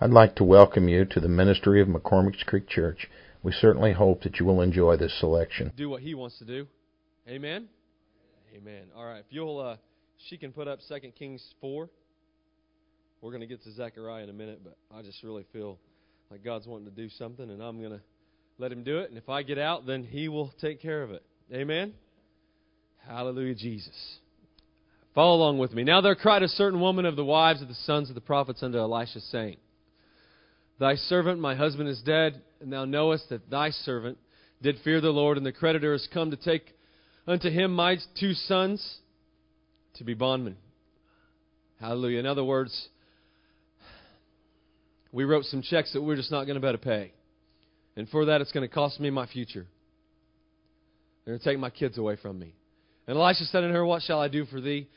I'd like to welcome you to the ministry of McCormick's Creek Church. We certainly hope that you will enjoy this selection. Do what he wants to do. Amen. Amen. All right. If you'll, uh, she can put up Second Kings four. We're going to get to Zechariah in a minute, but I just really feel like God's wanting to do something, and I'm going to let Him do it. And if I get out, then He will take care of it. Amen. Hallelujah, Jesus. Follow along with me. Now there cried a certain woman of the wives of the sons of the prophets unto Elisha, saying, Thy servant, my husband, is dead, and thou knowest that thy servant did fear the Lord, and the creditor is come to take unto him my two sons to be bondmen. Hallelujah. In other words, we wrote some checks that we're just not going to be able to pay. And for that, it's going to cost me my future. They're going to take my kids away from me. And Elisha said unto her, What shall I do for thee?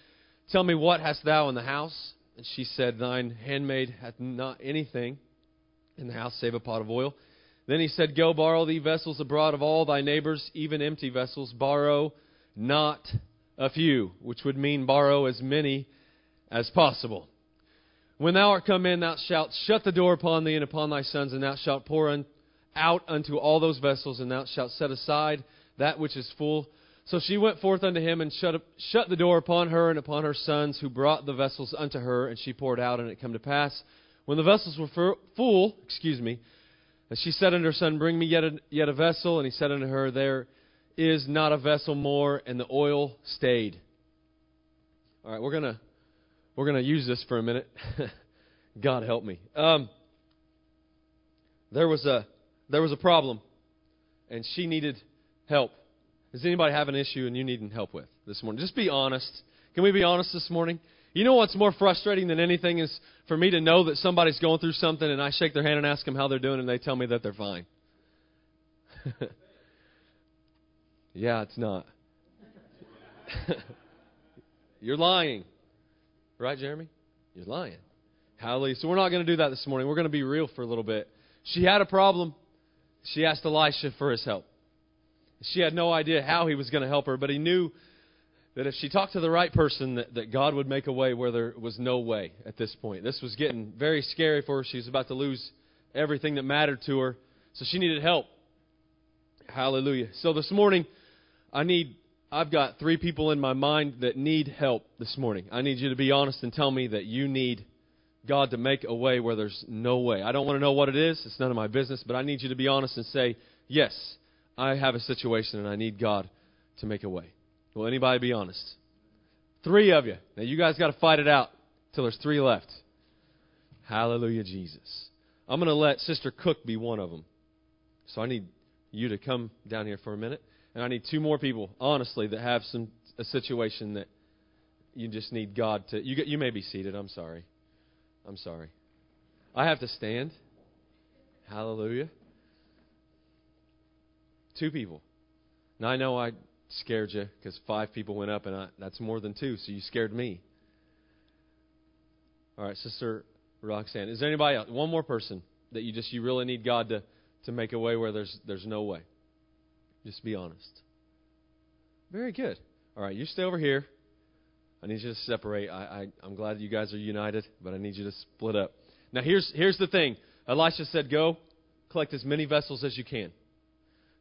Tell me, what hast thou in the house? And she said, Thine handmaid hath not anything in the house save a pot of oil. Then he said, Go borrow thee vessels abroad of all thy neighbors, even empty vessels. Borrow not a few, which would mean borrow as many as possible. When thou art come in, thou shalt shut the door upon thee and upon thy sons, and thou shalt pour un, out unto all those vessels, and thou shalt set aside that which is full. So she went forth unto him and shut, up, shut the door upon her and upon her sons, who brought the vessels unto her, and she poured out, and it come to pass when the vessels were full, excuse me, she said unto her son, Bring me yet a, yet a vessel. And he said unto her, There is not a vessel more, and the oil stayed. All right, we're gonna we're gonna use this for a minute. God help me. Um, there was a there was a problem, and she needed help. Does anybody have an issue and you need help with this morning? Just be honest. Can we be honest this morning? You know what's more frustrating than anything is for me to know that somebody's going through something and I shake their hand and ask them how they're doing and they tell me that they're fine. yeah, it's not. You're lying. Right, Jeremy? You're lying. Hallelujah. So we're not going to do that this morning. We're going to be real for a little bit. She had a problem. She asked Elisha for his help. She had no idea how he was going to help her, but he knew that if she talked to the right person, that, that God would make a way where there was no way at this point. This was getting very scary for her. She was about to lose everything that mattered to her. So she needed help. Hallelujah. So this morning, I need, I've got three people in my mind that need help this morning. I need you to be honest and tell me that you need God to make a way where there's no way. I don't want to know what it is. It's none of my business, but I need you to be honest and say, yes, I have a situation and I need God to make a way. Will anybody be honest? Three of you. Now you guys got to fight it out till there's three left. Hallelujah, Jesus. I'm going to let Sister Cook be one of them. So I need you to come down here for a minute, and I need two more people, honestly, that have some a situation that you just need God to. You get, you may be seated. I'm sorry. I'm sorry. I have to stand. Hallelujah. Two people. Now I know I scared you because five people went up, and I, that's more than two, so you scared me. All right, Sister Roxanne. Is there anybody else? One more person that you just you really need God to to make a way where there's there's no way. Just be honest. Very good. All right, you stay over here. I need you to separate. I, I I'm glad you guys are united, but I need you to split up. Now here's here's the thing. Elisha said, "Go, collect as many vessels as you can.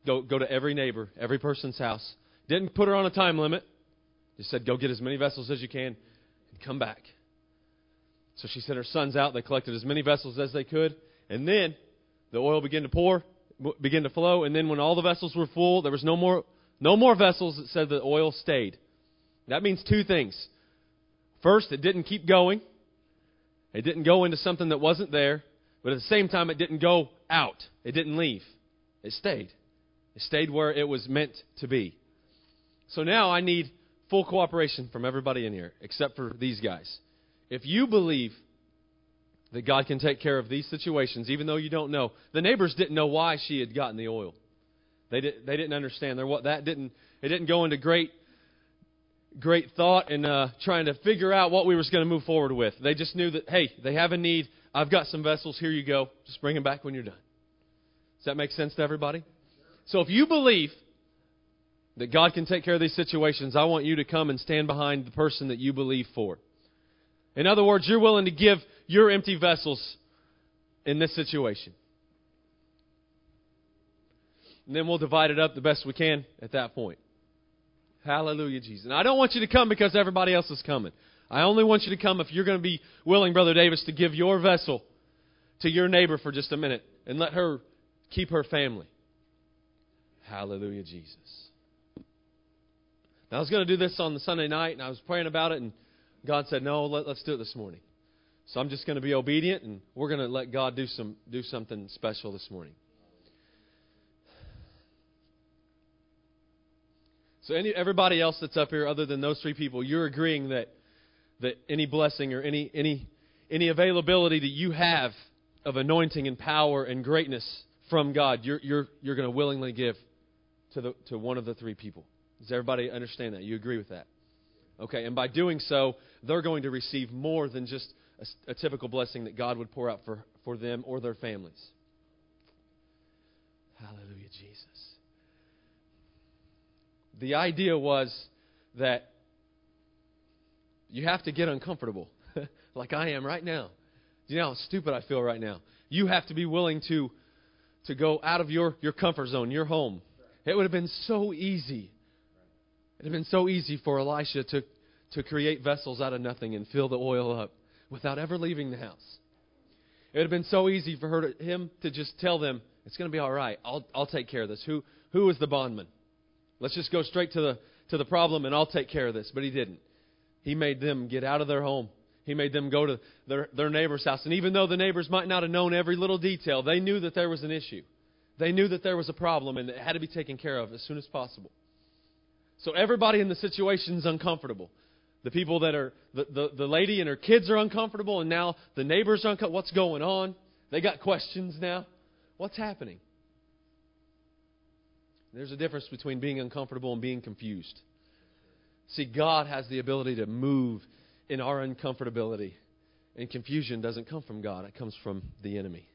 Go go to every neighbor, every person's house, didn't put her on a time limit. Just said, go get as many vessels as you can and come back. So she sent her sons out. They collected as many vessels as they could. And then the oil began to pour, began to flow. And then when all the vessels were full, there was no more, no more vessels. It said the oil stayed. That means two things. First, it didn't keep going. It didn't go into something that wasn't there. But at the same time, it didn't go out. It didn't leave. It stayed. It stayed where it was meant to be. So now I need full cooperation from everybody in here, except for these guys. If you believe that God can take care of these situations, even though you don't know, the neighbors didn't know why she had gotten the oil. They, did, they didn't understand. There, that didn't, it didn't go into great, great thought and uh, trying to figure out what we were going to move forward with. They just knew that, hey, they have a need. I've got some vessels. Here you go. Just bring them back when you're done. Does that make sense to everybody? So if you believe that God can take care of these situations, I want you to come and stand behind the person that you believe for. In other words, you're willing to give your empty vessels in this situation. And then we'll divide it up the best we can at that point. Hallelujah, Jesus. And I don't want you to come because everybody else is coming. I only want you to come if you're going to be willing, Brother Davis, to give your vessel to your neighbor for just a minute and let her keep her family. Hallelujah, Jesus. I was going to do this on the Sunday night, and I was praying about it, and God said, "No, let, us do it this morning." So I'm just going to be obedient, and we're going to let God do some do something special this morning. So any, everybody else that's up here, other than those three people, you're agreeing that that any blessing or any any any availability that you have of anointing and power and greatness from God, you're you're you're going to willingly give to the to one of the three people. Does everybody understand that? You agree with that? Okay, and by doing so, they're going to receive more than just a, a typical blessing that God would pour out for, for them or their families. Hallelujah, Jesus. The idea was that you have to get uncomfortable, like I am right now. Do you know how stupid I feel right now? You have to be willing to, to go out of your, your comfort zone, your home. It would have been so easy. It would been so easy for Elisha to, to create vessels out of nothing and fill the oil up without ever leaving the house. It would have been so easy for her to, him to just tell them, "It's going to be all right. I'll I'll take care of this." Who who was the bondman? Let's just go straight to the to the problem, and I'll take care of this. But he didn't. He made them get out of their home. He made them go to their their neighbor's house, and even though the neighbors might not have known every little detail, they knew that there was an issue. They knew that there was a problem, and it had to be taken care of as soon as possible. So everybody in the situation is uncomfortable. The people that are, the, the, the lady and her kids are uncomfortable, and now the neighbors are uncomfortable. What's going on? They got questions now. What's happening? There's a difference between being uncomfortable and being confused. See, God has the ability to move in our uncomfortability. And confusion doesn't come from God, it comes from the enemy.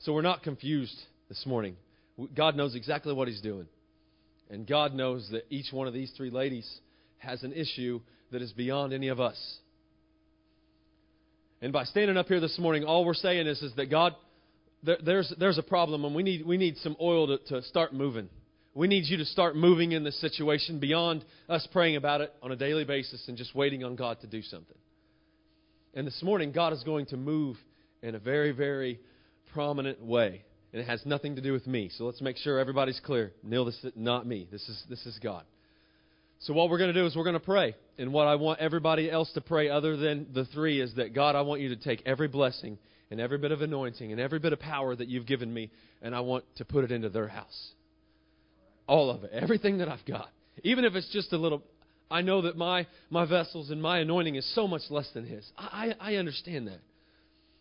So we're not confused this morning. God knows exactly what He's doing. And God knows that each one of these three ladies has an issue that is beyond any of us. And by standing up here this morning, all we're saying is, is that God, there, there's, there's a problem, and we need, we need some oil to, to start moving. We need you to start moving in this situation beyond us praying about it on a daily basis and just waiting on God to do something. And this morning, God is going to move in a very, very prominent way. And it has nothing to do with me. So let's make sure everybody's clear. Neil, this is not me. This is, this is God. So, what we're going to do is we're going to pray. And what I want everybody else to pray, other than the three, is that God, I want you to take every blessing and every bit of anointing and every bit of power that you've given me, and I want to put it into their house. All of it. Everything that I've got. Even if it's just a little. I know that my, my vessels and my anointing is so much less than His. I, I, I understand that.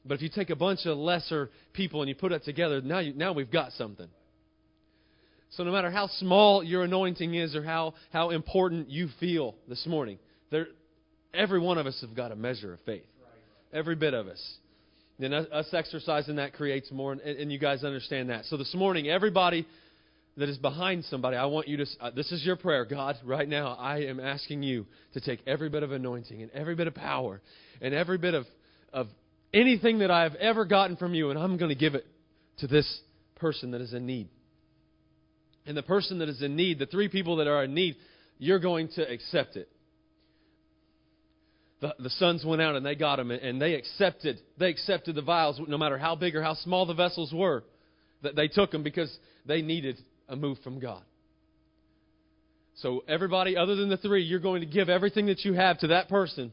But if you take a bunch of lesser people and you put it together, now, you, now we've got something. So, no matter how small your anointing is or how, how important you feel this morning, there, every one of us have got a measure of faith. Every bit of us. And us exercising that creates more, and, and you guys understand that. So, this morning, everybody that is behind somebody, I want you to, uh, this is your prayer. God, right now, I am asking you to take every bit of anointing and every bit of power and every bit of, of anything that I've ever gotten from you, and I'm going to give it to this person that is in need and the person that is in need, the three people that are in need, you're going to accept it. The, the sons went out and they got them, and they accepted. They accepted the vials, no matter how big or how small the vessels were. That they took them because they needed a move from God. So everybody, other than the three, you're going to give everything that you have to that person.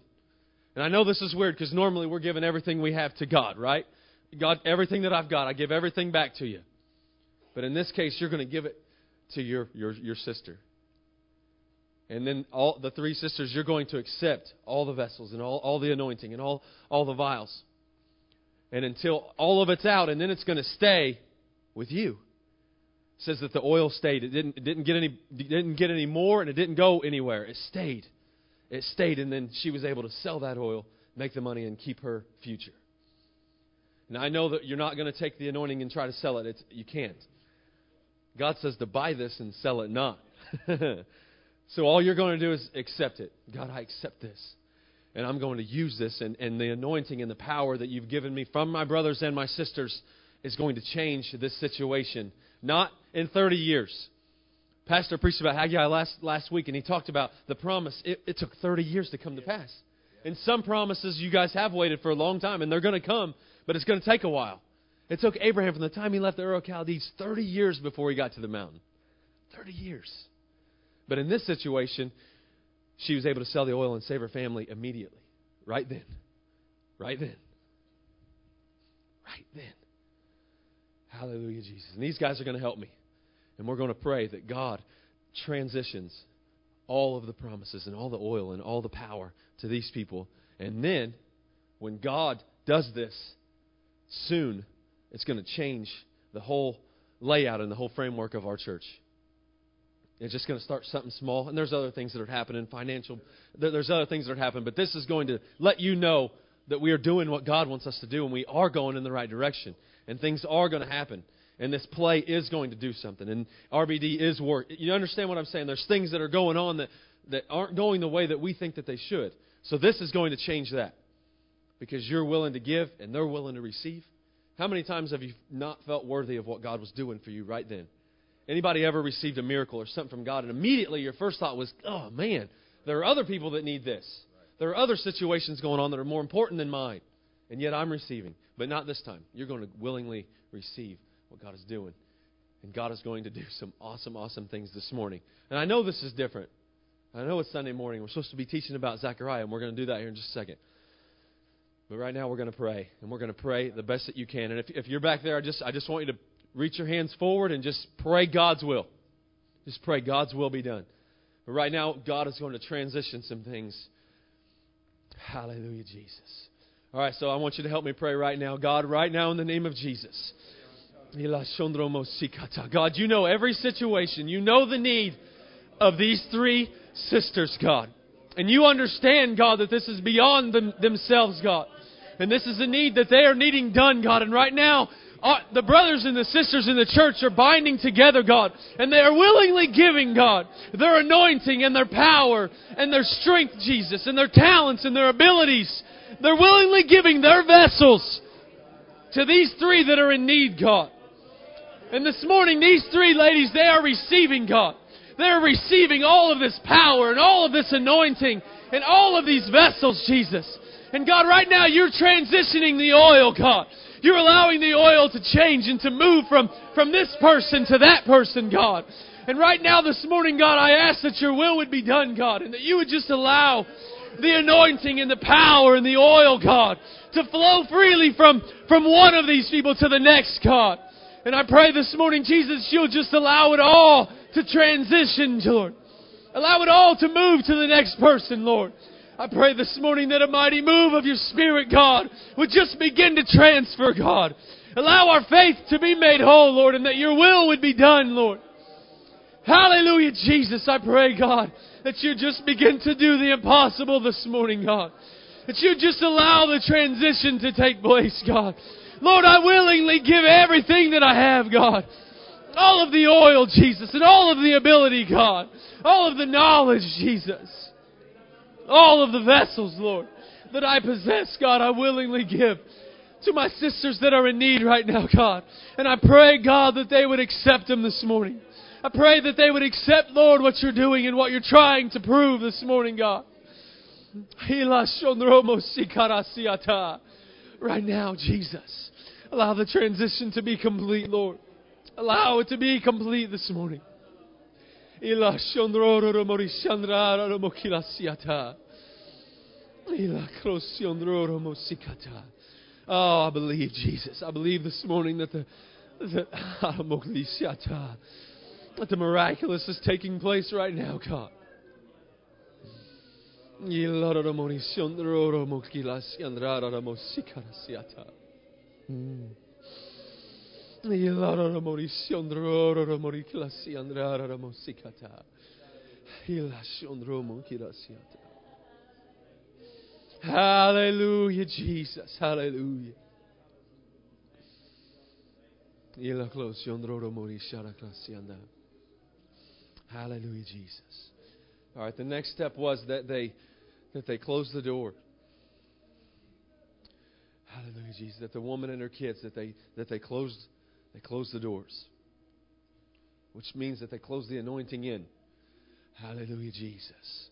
And I know this is weird because normally we're giving everything we have to God, right? God, everything that I've got, I give everything back to you. But in this case, you're going to give it to your, your, your sister. And then all the three sisters, you're going to accept all the vessels and all, all the anointing and all, all the vials. And until all of it's out, and then it's going to stay with you. It says that the oil stayed. It didn't, it didn't get any didn't get any more and it didn't go anywhere. It stayed. It stayed and then she was able to sell that oil, make the money and keep her future. Now I know that you're not going to take the anointing and try to sell it. It's, you can't. God says to buy this and sell it not. so all you're going to do is accept it. God, I accept this. And I'm going to use this, and, and the anointing and the power that you've given me from my brothers and my sisters is going to change this situation. Not in 30 years. Pastor preached about Haggai last, last week, and he talked about the promise. It, it took 30 years to come to pass. And some promises you guys have waited for a long time, and they're going to come, but it's going to take a while. It took Abraham from the time he left the Ur of Chaldees 30 years before he got to the mountain. 30 years. But in this situation, she was able to sell the oil and save her family immediately. Right then. Right then. Right then. Hallelujah, Jesus. And these guys are going to help me. And we're going to pray that God transitions all of the promises and all the oil and all the power to these people. And then, when God does this, soon it's going to change the whole layout and the whole framework of our church. It's just going to start something small, and there's other things that are happening, financial. There's other things that are happening, but this is going to let you know that we are doing what God wants us to do, and we are going in the right direction, and things are going to happen, and this play is going to do something, and RBD is work. You understand what I'm saying? There's things that are going on that that aren't going the way that we think that they should. So this is going to change that, because you're willing to give and they're willing to receive. How many times have you not felt worthy of what God was doing for you right then? Anybody ever received a miracle or something from God, and immediately your first thought was, oh man, there are other people that need this. There are other situations going on that are more important than mine. And yet I'm receiving. But not this time. You're going to willingly receive what God is doing. And God is going to do some awesome, awesome things this morning. And I know this is different. I know it's Sunday morning. We're supposed to be teaching about Zechariah, and we're going to do that here in just a second. But right now we're going to pray, and we're going to pray the best that you can. And if, if you're back there, I just I just want you to reach your hands forward and just pray God's will. Just pray God's will be done. But right now, God is going to transition some things. Hallelujah, Jesus. All right, so I want you to help me pray right now. God, right now, in the name of Jesus. God, you know every situation. You know the need of these three sisters, God. And you understand, God, that this is beyond them, themselves, God. And this is a need that they are needing done, God. And right now, uh, the brothers and the sisters in the church are binding together, God, and they are willingly giving, God, their anointing and their power and their strength, Jesus, and their talents and their abilities. They're willingly giving their vessels to these three that are in need, God. And this morning, these three ladies, they are receiving, God. They're receiving all of this power and all of this anointing and all of these vessels, Jesus. And God, right now, you're transitioning the oil, God. You're allowing the oil to change and to move from, from this person to that person, God. And right now, this morning, God, I ask that your will would be done, God, and that you would just allow the anointing and the power and the oil, God, to flow freely from, from one of these people to the next, God. And I pray this morning, Jesus, you'll just allow it all to transition, Lord. Allow it all to move to the next person, Lord. I pray this morning that a mighty move of your Spirit, God, would just begin to transfer, God. Allow our faith to be made whole, Lord, and that your will would be done, Lord. Hallelujah, Jesus. I pray, God, that you just begin to do the impossible this morning, God. That you just allow the transition to take place, God. Lord, I willingly give everything that I have, God. All of the oil, Jesus, and all of the ability, God. All of the knowledge, Jesus. All of the vessels, Lord, that I possess, God, I willingly give to my sisters that are in need right now, God. And I pray, God, that they would accept them this morning. I pray that they would accept, Lord, what you're doing and what you're trying to prove this morning, God. Right now, Jesus, allow the transition to be complete, Lord. Allow it to be complete this morning. Oh, I believe, Jesus. I believe this morning that the that, that the miraculous is taking place right now, God. Mm. Hallelujah, Jesus. Hallelujah. Hallelujah, Jesus. All right, the next step was that they that they closed the door. Hallelujah, Jesus. That the woman and her kids that they that they closed they closed the doors. Which means that they closed the anointing in. Hallelujah, Jesus.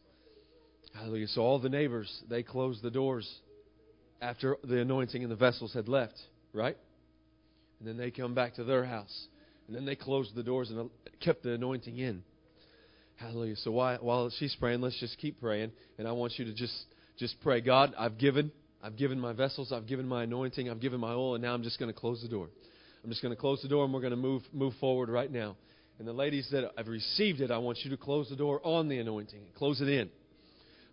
Hallelujah. So all the neighbors, they closed the doors after the anointing and the vessels had left, right? And then they come back to their house. And then they closed the doors and kept the anointing in. Hallelujah. So while, she's praying, let's just keep praying. And I want you to just, just pray, God, I've given. I've given my vessels. I've given my anointing. I've given my oil. And now I'm just going to close the door. I'm just going to close the door and we're going to move, move forward right now. And the ladies that have received it, I want you to close the door on the anointing. and Close it in.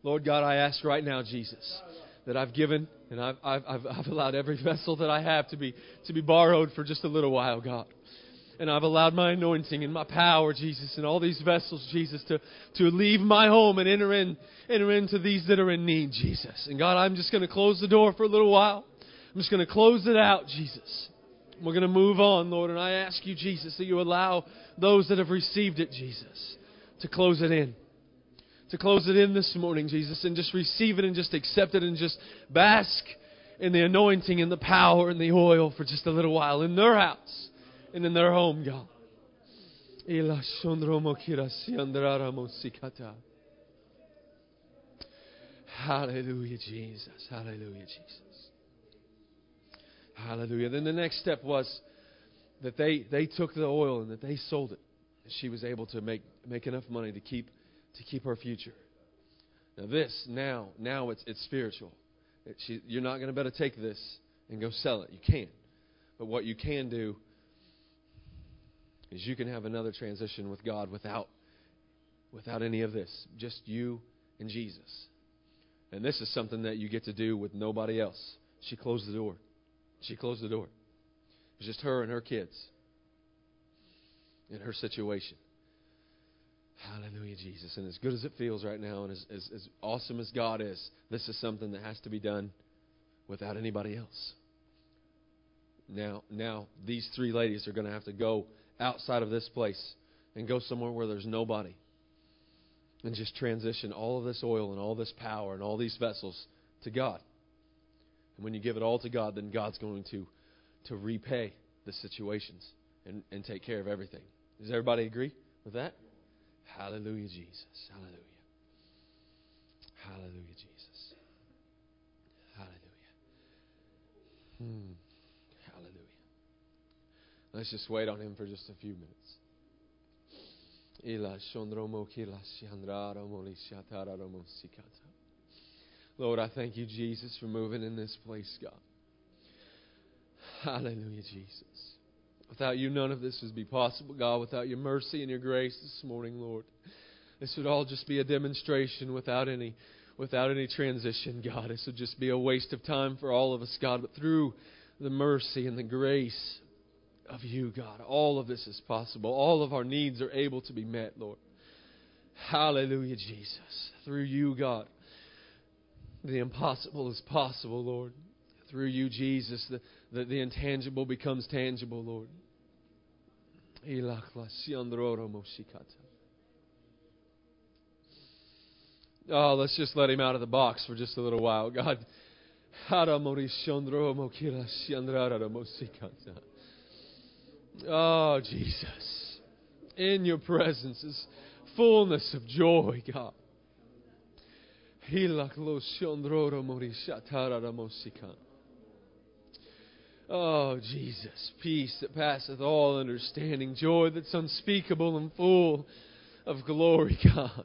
Lord God, I ask right now, Jesus, that I've given and I've, I've, I've, allowed every vessel that I have to be, to be borrowed for just a little while, God. And I've allowed my anointing and my power, Jesus, and all these vessels, Jesus, to, to leave my home and enter in, enter into these that are in need, Jesus. And God, I'm just going to close the door for a little while. I'm just going to close it out, Jesus. We're going to move on, Lord. And I ask you, Jesus, that you allow those that have received it, Jesus, to close it in. To close it in this morning, Jesus, and just receive it and just accept it and just bask in the anointing and the power and the oil for just a little while in their house and in their home, God. Hallelujah, Jesus. Hallelujah, Jesus. Hallelujah. Then the next step was that they, they took the oil and that they sold it. She was able to make, make enough money to keep, to keep her future. Now this, now, now it's, it's spiritual. It, she, you're not going to better take this and go sell it. You can't. But what you can do is you can have another transition with God without, without any of this. Just you and Jesus. And this is something that you get to do with nobody else. She closed the door. She closed the door. It was just her and her kids in her situation. Hallelujah, Jesus. And as good as it feels right now, and as, as, as awesome as God is, this is something that has to be done without anybody else. Now, now these three ladies are going to have to go outside of this place and go somewhere where there's nobody and just transition all of this oil and all this power and all these vessels to God. And when you give it all to God, then God's going to, to repay the situations and, and take care of everything. Does everybody agree with that? Hallelujah, Jesus. Hallelujah. Hallelujah, Jesus. Hallelujah. Hmm. Let's just wait on him for just a few minutes. Lord, I thank you, Jesus, for moving in this place, God. Hallelujah, Jesus. Without you, none of this would be possible, God. Without your mercy and your grace this morning, Lord, this would all just be a demonstration without any, without any transition, God. This would just be a waste of time for all of us, God. But through the mercy and the grace of you, God, all of this is possible. All of our needs are able to be met, Lord. Hallelujah, Jesus. Through you, God, the impossible is possible, Lord. Through you, Jesus, the, the, the intangible becomes tangible, Lord. Oh, let's just let him out of the box for just a little while. God. Oh, Jesus. In your presence is fullness of joy, God. Oh, Jesus, peace that passeth all understanding, joy that's unspeakable and full of glory, God.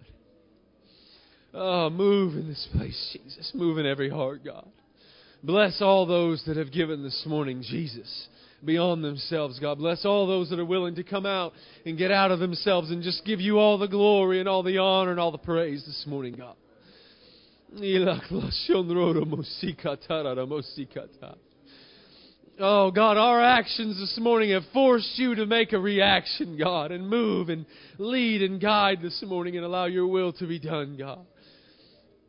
Oh, move in this place, Jesus. Move in every heart, God. Bless all those that have given this morning, Jesus, beyond themselves, God. Bless all those that are willing to come out and get out of themselves and just give you all the glory and all the honor and all the praise this morning, God. Oh, God, our actions this morning have forced you to make a reaction, God, and move and lead and guide this morning and allow your will to be done, God.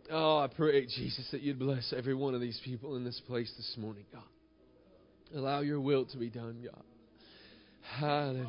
Oh, I pray, Jesus, that you'd bless every one of these people in this place this morning, God. Allow your will to be done, God. Hallelujah.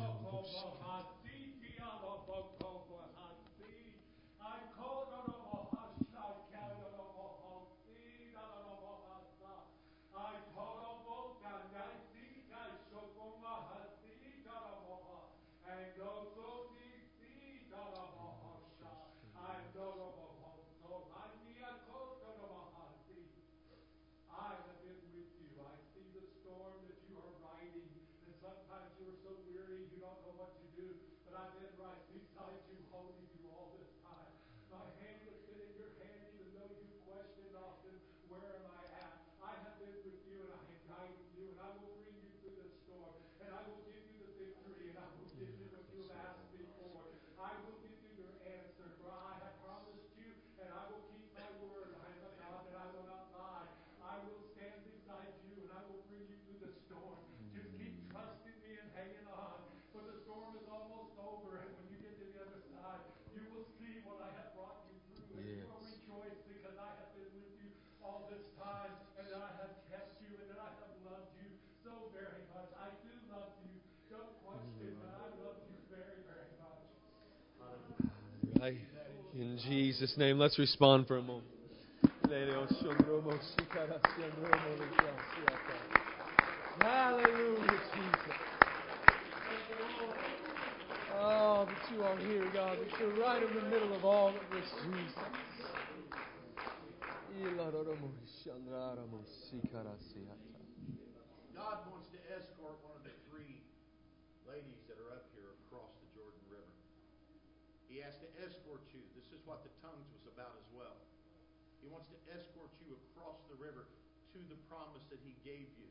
In Jesus' name, let's respond for a moment. Hallelujah, Jesus. Oh, that you are here, God, that you're right in the middle of all of this, Jesus. God wants to escort one of the three ladies that are up here across the Jordan River. He has to escort you. This is what the tongues was about as well. He wants to escort you across the river to the promise that he gave you.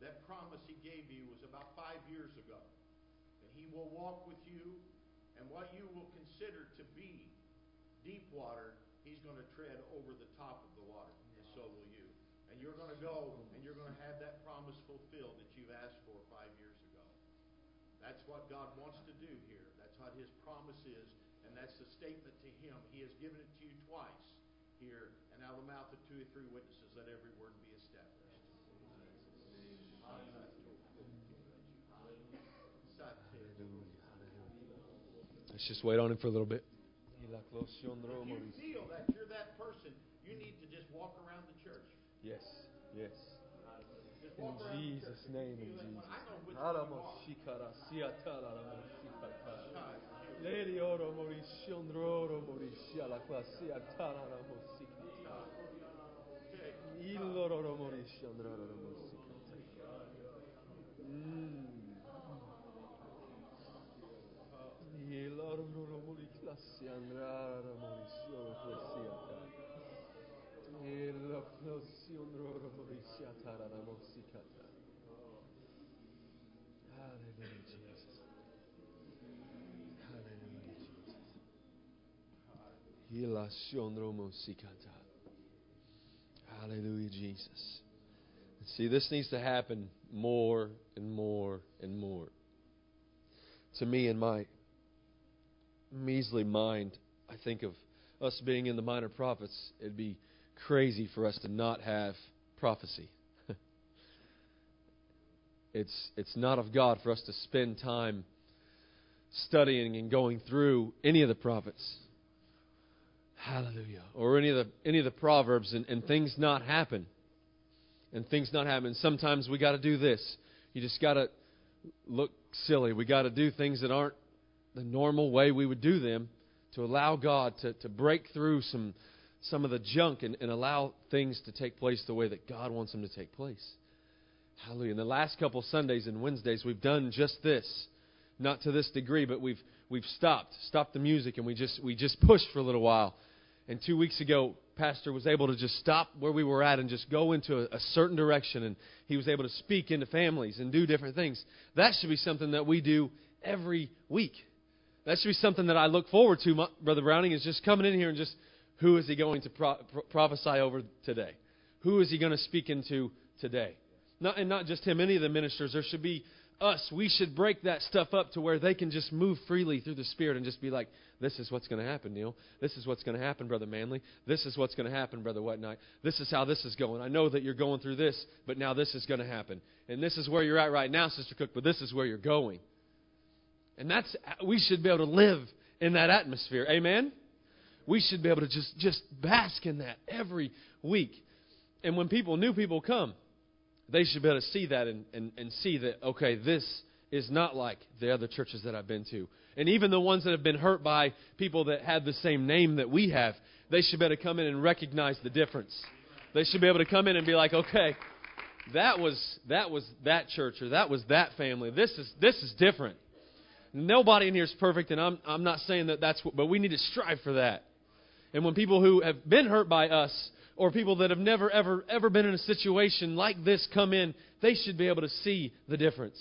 That promise he gave you was about five years ago. And he will walk with you, and what you will consider to be deep water, he's going to tread over the top of the water, and so will you. And you're going to go, and you're going to have that promise fulfilled that you've asked for five years ago. That's what God wants to do here. That's what his promise is, and that's the statement to him. He has given it to you twice here, and out of the mouth of two or three witnesses, let every word be established. Let's just wait on him for a little bit. If you feel that you're that person, you need to just walk around the church. Yes, yes. In walk around the Jesus' name, in that one. Jesus' I know which name. Lady oro morisci, androro morisci, alla quasi atarara musica. Il loro morisci, androro musica. Mm. Il loro mori classi, andrara morisci, alla. Il loro androro morisci, atarara musica. Alleluia. Hallelujah, Jesus. See, this needs to happen more and more and more. To me, in my measly mind, I think of us being in the minor prophets, it'd be crazy for us to not have prophecy. it's, it's not of God for us to spend time studying and going through any of the prophets. Hallelujah. Or any of the any of the proverbs and, and things not happen. And things not happen. Sometimes we gotta do this. You just gotta look silly. We gotta do things that aren't the normal way we would do them to allow God to, to break through some some of the junk and, and allow things to take place the way that God wants them to take place. Hallelujah. In the last couple Sundays and Wednesdays, we've done just this. Not to this degree, but we've we've stopped, stopped the music, and we just we just pushed for a little while. And two weeks ago, Pastor was able to just stop where we were at and just go into a, a certain direction, and he was able to speak into families and do different things. That should be something that we do every week. That should be something that I look forward to, my, Brother Browning, is just coming in here and just who is he going to pro- pro- prophesy over today? Who is he going to speak into today? Not, and not just him, any of the ministers. There should be us. We should break that stuff up to where they can just move freely through the Spirit and just be like, this is what's going to happen, Neil. This is what's going to happen, Brother Manley. This is what's going to happen, Brother Whatnight. This is how this is going. I know that you're going through this, but now this is going to happen. And this is where you're at right now, Sister Cook, but this is where you're going. And that's, we should be able to live in that atmosphere. Amen? We should be able to just, just bask in that every week. And when people, new people come, they should be able to see that and, and, and see that, okay, this is not like the other churches that I've been to. And even the ones that have been hurt by people that have the same name that we have, they should be able to come in and recognize the difference. They should be able to come in and be like, okay, that was that was that church or that was that family. This is this is different. Nobody in here is perfect, and I'm, I'm not saying that that's what, but we need to strive for that. And when people who have been hurt by us, or people that have never, ever, ever been in a situation like this come in, they should be able to see the difference.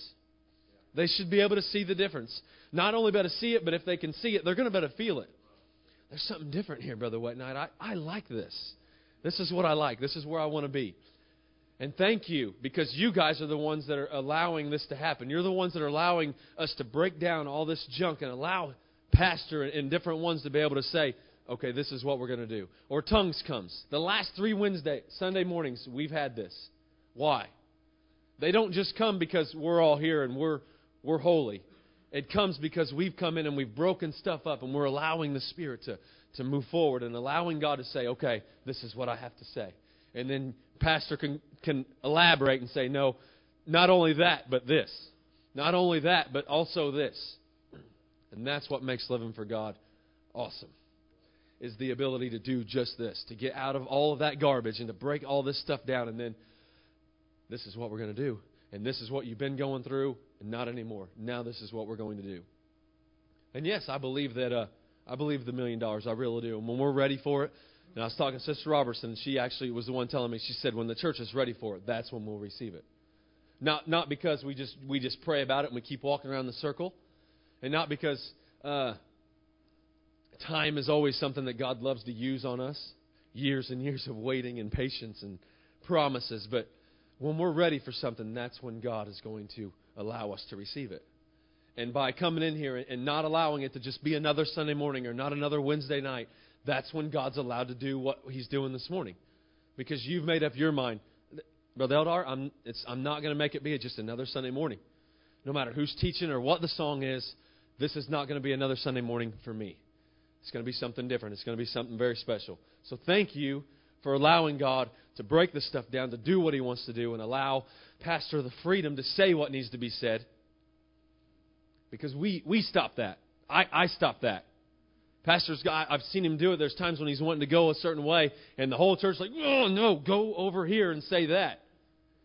They should be able to see the difference. Not only be able to see it, but if they can see it, they're going to be able to feel it. There's something different here, Brother White Knight. I, I like this. This is what I like. This is where I want to be. And thank you because you guys are the ones that are allowing this to happen. You're the ones that are allowing us to break down all this junk and allow pastor and different ones to be able to say, okay, this is what we're going to do. Or tongues comes. The last three Wednesday, Sunday mornings, we've had this. Why? They don't just come because we're all here and we're, we're holy. It comes because we've come in and we've broken stuff up and we're allowing the Spirit to, to move forward and allowing God to say, okay, this is what I have to say. And then pastor can, can elaborate and say, no, not only that, but this. Not only that, but also this. And that's what makes living for God awesome. Is the ability to do just this, to get out of all of that garbage and to break all this stuff down and then this is what we're going to do. And this is what you've been going through, and not anymore. Now this is what we're going to do. And yes, I believe that uh, I believe the million dollars. I really do. And when we're ready for it, and I was talking to Sister Robertson, and she actually was the one telling me. She said, "When the church is ready for it, that's when we'll receive it." Not not because we just we just pray about it and we keep walking around the circle, and not because uh, time is always something that God loves to use on us. Years and years of waiting and patience and promises, but when we're ready for something, that's when God is going to allow us to receive it. And by coming in here and not allowing it to just be another Sunday morning or not another Wednesday night, that's when God's allowed to do what He's doing this morning. Because you've made up your mind, Brother Eldar, I'm, I'm not going to make it be just another Sunday morning. No matter who's teaching or what the song is, this is not going to be another Sunday morning for me. It's going to be something different. It's going to be something very special. So thank you for allowing God to break this stuff down, to do what He wants to do, and allow Pastor the freedom to say what needs to be said. Because we, we stop that. I, I stop that. Pastor's got, I've seen him do it. There's times when he's wanting to go a certain way, and the whole church's like, oh, no, go over here and say that.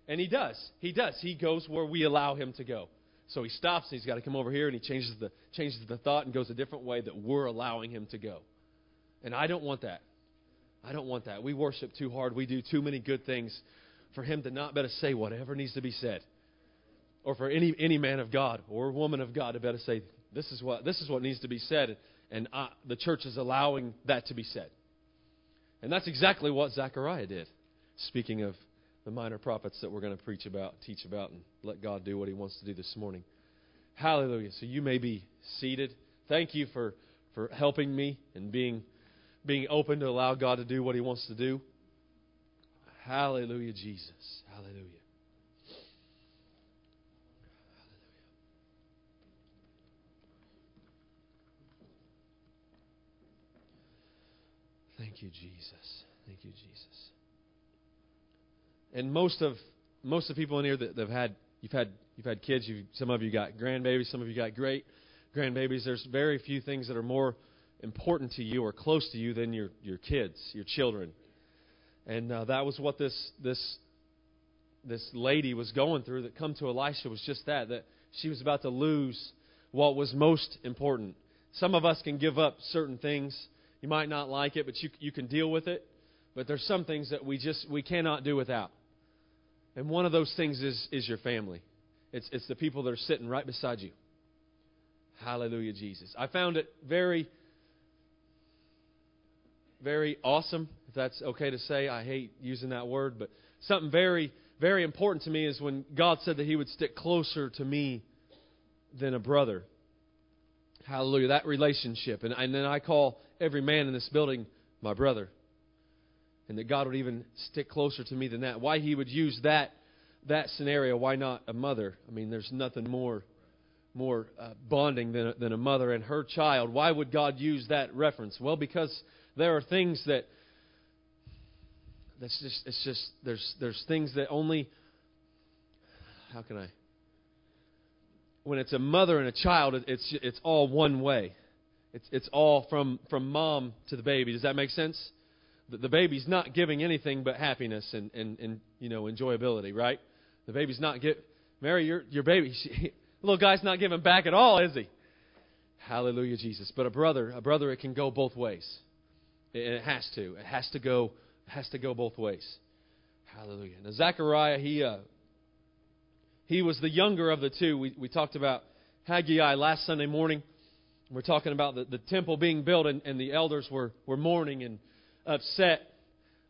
And he does. He does. He goes where we allow him to go. So he stops, and he's got to come over here, and he changes the, changes the thought and goes a different way that we're allowing him to go. And I don't want that. I don't want that. We worship too hard. We do too many good things for him to not better say whatever needs to be said. Or for any, any man of God or woman of God to better say, this is what, this is what needs to be said. And I, the church is allowing that to be said. And that's exactly what Zechariah did. Speaking of the minor prophets that we're going to preach about, teach about, and let God do what he wants to do this morning. Hallelujah. So you may be seated. Thank you for, for helping me and being being open to allow God to do what He wants to do. Hallelujah, Jesus. Hallelujah. Hallelujah. Thank you, Jesus. Thank you, Jesus. And most of most of the people in here that have had you've had you've had kids, you've, some of you got grandbabies, some of you got great grandbabies. There's very few things that are more important to you or close to you than your, your kids, your children. And uh, that was what this, this, this lady was going through that come to Elisha was just that, that she was about to lose what was most important. Some of us can give up certain things. You might not like it, but you, you can deal with it. But there's some things that we just we cannot do without. And one of those things is, is your family. It's, it's the people that are sitting right beside you. Hallelujah, Jesus. I found it very very awesome, if that's okay to say. I hate using that word, but something very, very important to me is when God said that He would stick closer to me than a brother. Hallelujah. That relationship. And, and then I call every man in this building my brother. And that God would even stick closer to me than that. Why He would use that that scenario, why not a mother? I mean, there's nothing more more uh, bonding than than a mother and her child. Why would God use that reference? Well, because there are things that that's just it's just there's there's things that only how can I when it's a mother and a child it's it's all one way. It's it's all from from mom to the baby. Does that make sense? The, baby's not giving anything but happiness and, and, and you know enjoyability, right? The baby's not get Mary, your your baby, she, little guy's not giving back at all, is he? Hallelujah, Jesus. But a brother, a brother, it can go both ways. And it has to. It has to go. It has to go both ways. Hallelujah. Now Zechariah, he uh, he was the younger of the two. We we talked about Haggai last Sunday morning. We're talking about the, the temple being built, and, and the elders were, were mourning and upset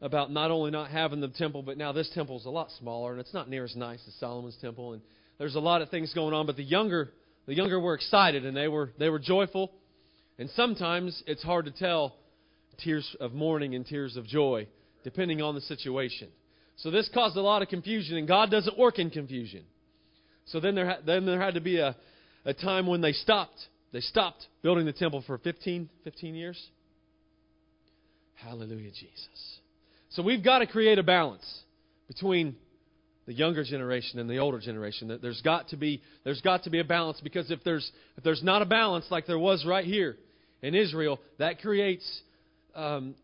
about not only not having the temple, but now this temple is a lot smaller, and it's not near as nice as Solomon's temple. And there's a lot of things going on, but the younger the younger were excited and they were they were joyful. And sometimes it's hard to tell tears of mourning and tears of joy, depending on the situation. So this caused a lot of confusion, and God doesn't work in confusion. So then there, then there had to be a, a time when they stopped. They stopped building the temple for 15, 15 years. Hallelujah, Jesus. So we've got to create a balance between the younger generation and the older generation. There's got to be there's got to be a balance because if there's if there's not a balance like there was right here in Israel, that creates um,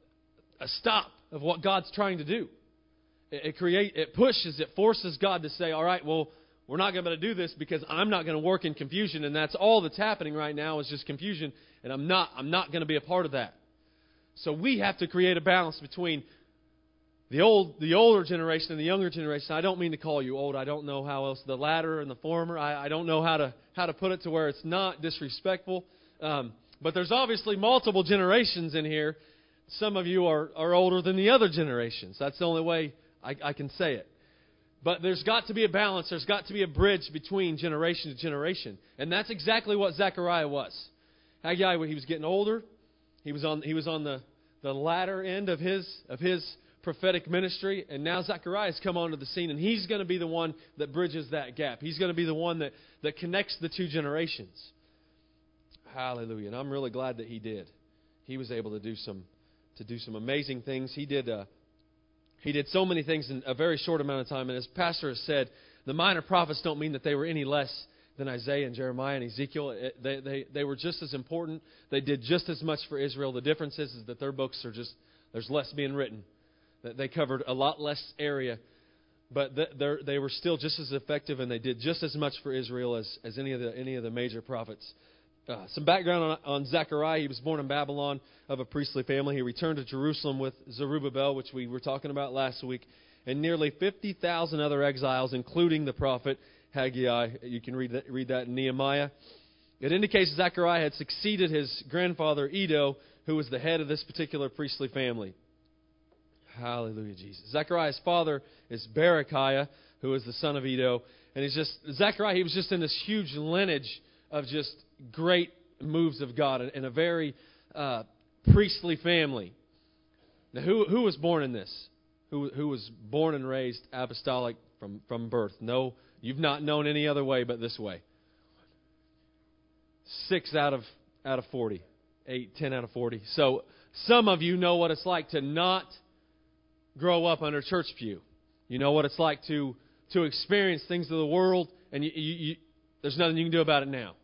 a stop of what God's trying to do. It, it create it pushes it forces God to say, all right, well. We're not going to do this because I'm not going to work in confusion, and that's all that's happening right now is just confusion, and I'm not I'm not going to be a part of that. So we have to create a balance between the old the older generation and the younger generation. I don't mean to call you old. I don't know how else the latter and the former. I, I don't know how to how to put it to where it's not disrespectful. Um, but there's obviously multiple generations in here. Some of you are, are older than the other generations. That's the only way I, I can say it. But there's got to be a balance. There's got to be a bridge between generation to generation. And that's exactly what zechariah was. Haggai he was getting older he was on he was on the the latter end of his of his prophetic ministry, and now Zechariah has come onto the scene, and he's going to be the one that bridges that gap. He's going to be the one that, that connects the two generations. Hallelujah. And I'm really glad that he did. He was able to do some to do some amazing things. He did uh, he did so many things in a very short amount of time. And as Pastor has said, the minor prophets don't mean that they were any less than Isaiah and Jeremiah and Ezekiel. They, they, they were just as important. They did just as much for Israel. The difference is, is that their books are just, there's less being written. They covered a lot less area, but they were still just as effective, and they did just as much for Israel as, as any of the any of the major prophets. Uh, some background on, on Zechariah. He was born in Babylon of a priestly family. He returned to Jerusalem with Zerubbabel, which we were talking about last week, and nearly 50,000 other exiles, including the prophet Haggai. You can read that, read that in Nehemiah. It indicates Zechariah had succeeded his grandfather Iddo, who was the head of this particular priestly family. Hallelujah, Jesus. Zechariah's father is Berechiah, who is the son of Iddo. And he's just, Zechariah, he was just in this huge lineage of just great moves of God in a very uh, priestly family. Now, who, who was born in this? Who, who was born and raised apostolic from, from birth? No, you've not known any other way but this way. Six out of, out of 40. Eight, ten out of 40. So some of you know what it's like to not grow up under church pew. You know what it's like to to experience things of the world, and you, you, you, there's nothing you can do about it now.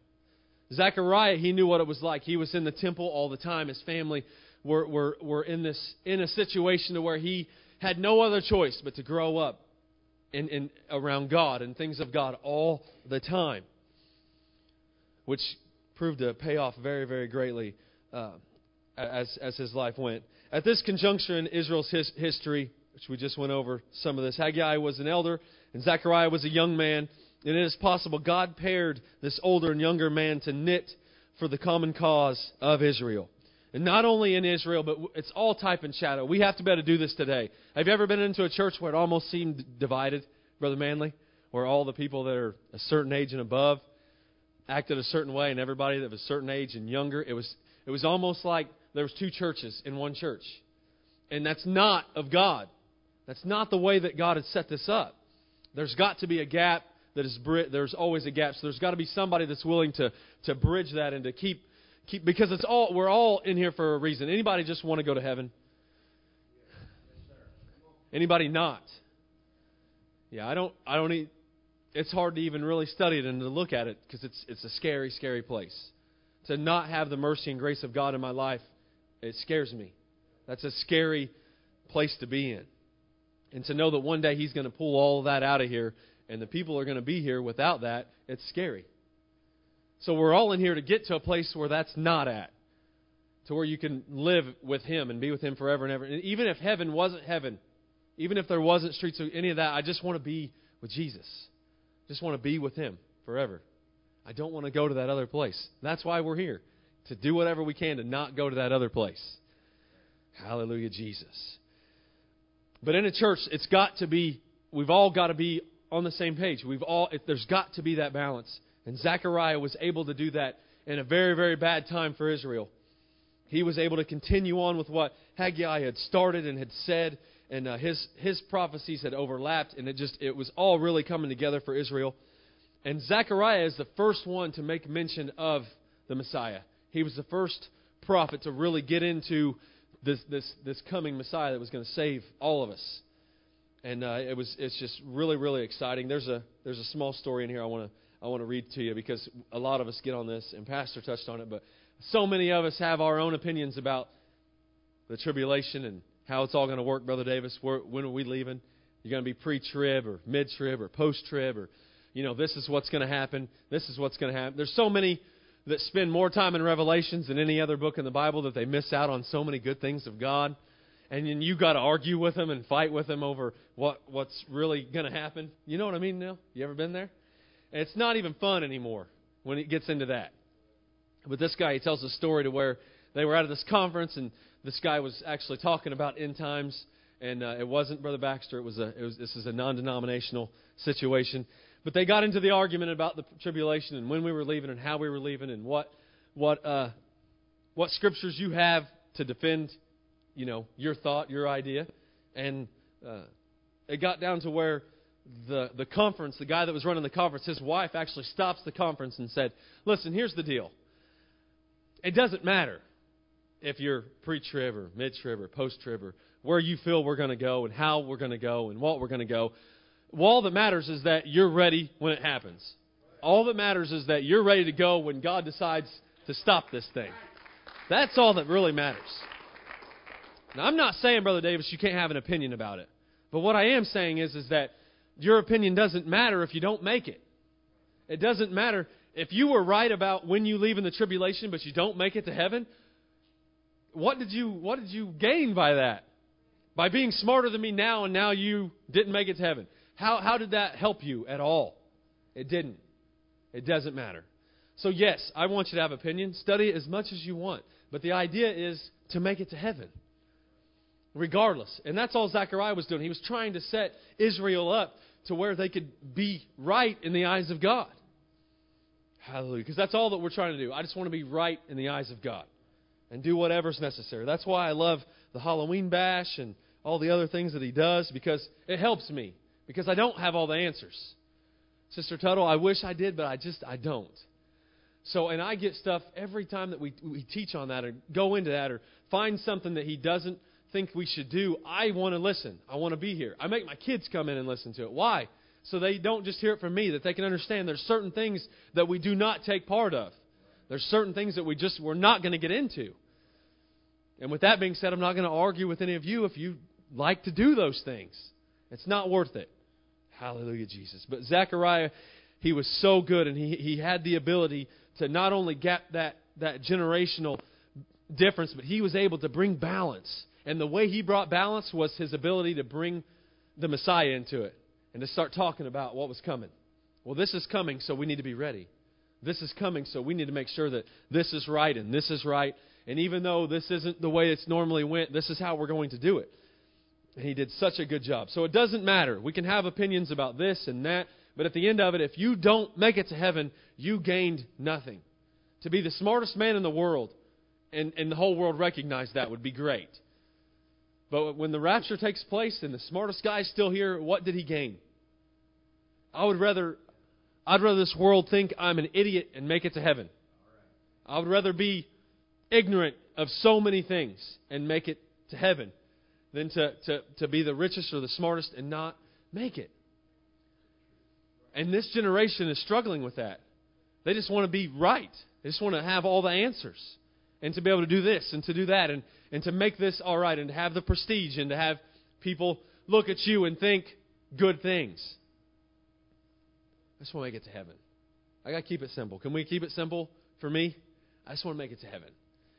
Zechariah, he knew what it was like. He was in the temple all the time. His family were, were, were in, this, in a situation to where he had no other choice but to grow up in, around God and things of God all the time, which proved to pay off very, very greatly uh, as, as his life went. At this conjuncture in Israel's his, history, which we just went over some of this, Haggai was an elder and Zechariah was a young man. And it is possible God paired this older and younger man to knit for the common cause of Israel. And not only in Israel, but it's all type and shadow. We have to be able to do this today. Have you ever been into a church where it almost seemed divided, Brother Manley? Where all the people that are a certain age and above acted a certain way, and everybody that was a certain age and younger, it was it was almost like there was two churches in one church. And that's not of God. That's not the way that God has set this up. There's got to be a gap that is there's always a gap. So there's got to be somebody that's willing to to bridge that and to keep keep because it's all we're all in here for a reason. Anybody just want to go to heaven? Anybody not? Yeah, I don't I don't need it's hard to even really study it and to look at it because it's it's a scary scary place. To not have the mercy and grace of God in my life it scares me. That's a scary place to be in. And to know that one day He's going to pull all that out of here and the people are going to be here without that, it's scary. So we're all in here to get to a place where that's not at. To where you can live with Him and be with Him forever and ever. And even if heaven wasn't heaven, even if there wasn't streets of any of that, I just want to be with Jesus. Just want to be with Him forever. I don't want to go to that other place. That's why we're here. To do whatever we can to not go to that other place. Hallelujah, Jesus. But in a church, it's got to be, we've all got to be on the same page. We've all, there's got to be that balance. And Zechariah was able to do that in a very, very bad time for Israel. He was able to continue on with what Haggai had started and had said, and uh, his his prophecies had overlapped, and it just it was all really coming together for Israel. And Zechariah is the first one to make mention of the Messiah. He was the first prophet to really get into this this this coming Messiah that was going to save all of us. And uh, it was it's just really really exciting. There's a there's a small story in here I want to I want to read to you because a lot of us get on this, and Pastor touched on it, but so many of us have our own opinions about the tribulation and how it's all going to work, Brother Davis. When are we leaving? You're going to be pre-trib or mid-trib or post-trib or, you know, this is what's going to happen. This is what's going to happen. There's so many that spend more time in Revelations than any other book in the Bible that they miss out on so many good things of God. And then you got to argue with them and fight with them over what what's really going to happen. You know what I mean, Neil? You ever been there? And it's not even fun anymore when it gets into that. But this guy, he tells a story to where they were out of this conference, and this guy was actually talking about end times, and uh, it wasn't Brother Baxter. It was a, it was, this is a non-denominational situation. But they got into the argument about the tribulation and when we were leaving and how we were leaving and what, what, uh, what scriptures you have to defend, you know, your thought, your idea, and uh, it got down to where the, the conference, the guy that was running the conference, his wife actually stops the conference and said, Listen, here's the deal. It doesn't matter if you're pre trib or mid trib or post trib or where you feel we're going to go and how we're going to go and what we're going to go. All that matters is that you're ready when it happens. All that matters is that you're ready to go when God decides to stop this thing. That's all that really matters. Now, I'm not saying, Brother Davis, you can't have an opinion about it. But what I am saying is, is that your opinion doesn't matter if you don't make it. It doesn't matter if you were right about when you leave in the tribulation, but you don't make it to heaven. What did you what did you gain by that? By being smarter than me now, and now you didn't make it to heaven. How how did that help you at all? It didn't. It doesn't matter. So yes, I want you to have opinion. Study as much as you want, but the idea is to make it to heaven regardless. And that's all Zechariah was doing. He was trying to set Israel up to where they could be right in the eyes of God. Hallelujah. Because that's all that we're trying to do. I just want to be right in the eyes of God and do whatever's necessary. That's why I love the Halloween bash and all the other things that he does because it helps me because I don't have all the answers. Sister Tuttle, I wish I did, but I just I don't. So, and I get stuff every time that we we teach on that or go into that or find something that he doesn't think we should do. I want to listen. I want to be here. I make my kids come in and listen to it. Why? So they don't just hear it from me, that they can understand there's certain things that we do not take part of. There's certain things that we just we're not going to get into. And with that being said, I'm not going to argue with any of you if you like to do those things. It's not worth it. Hallelujah, Jesus. But Zechariah, he was so good, and he, he had the ability to not only gap that, that generational difference, but he was able to bring balance. And the way he brought balance was his ability to bring the Messiah into it and to start talking about what was coming. Well, this is coming, so we need to be ready. This is coming, so we need to make sure that this is right and this is right. And even though this isn't the way it's normally went, this is how we're going to do it. And he did such a good job. So it doesn't matter. We can have opinions about this and that, but at the end of it, if you don't make it to heaven, you gained nothing. To be the smartest man in the world and, and the whole world recognize that would be great. But when the rapture takes place and the smartest guy is still here, what did he gain? I would rather I'd rather this world think I'm an idiot and make it to heaven. I would rather be ignorant of so many things and make it to heaven than to, to, to be the richest or the smartest and not make it. And this generation is struggling with that. They just want to be right. They just want to have all the answers and to be able to do this and to do that and, and to make this all right and to have the prestige and to have people look at you and think good things. I just want to make it to heaven. I got to keep it simple. Can we keep it simple for me? I just want to make it to heaven.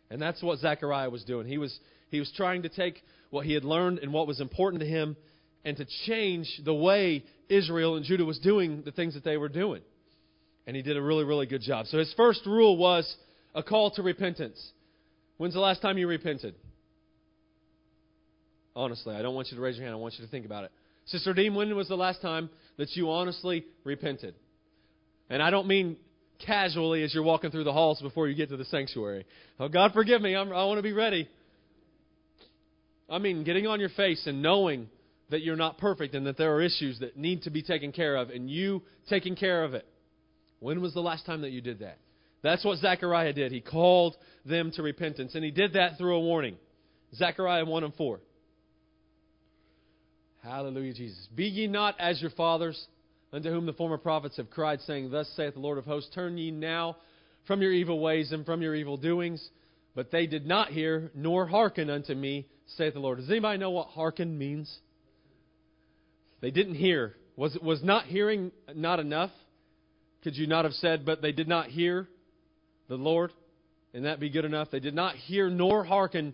And that's what Zechariah was doing. He was, he was trying to take what he had learned and what was important to him and to change the way Israel and Judah was doing the things that they were doing. And he did a really, really good job. So his first rule was a call to repentance. When's the last time you repented? Honestly, I don't want you to raise your hand. I want you to think about it. Sister Dean, when was the last time that you honestly repented? And I don't mean casually as you're walking through the halls before you get to the sanctuary. Oh, God, forgive me. I'm, I want to be ready. I mean, getting on your face and knowing that you're not perfect and that there are issues that need to be taken care of and you taking care of it. When was the last time that you did that? That's what Zechariah did. He called them to repentance, and he did that through a warning. Zechariah 1 and 4. Hallelujah, Jesus. Be ye not as your fathers, unto whom the former prophets have cried, saying, Thus saith the Lord of hosts, Turn ye now from your evil ways and from your evil doings. But they did not hear, nor hearken unto me, saith the Lord. Does anybody know what hearken means? They didn't hear. Was, was not hearing not enough? Could you not have said, but they did not hear the Lord? And that be good enough? They did not hear nor hearken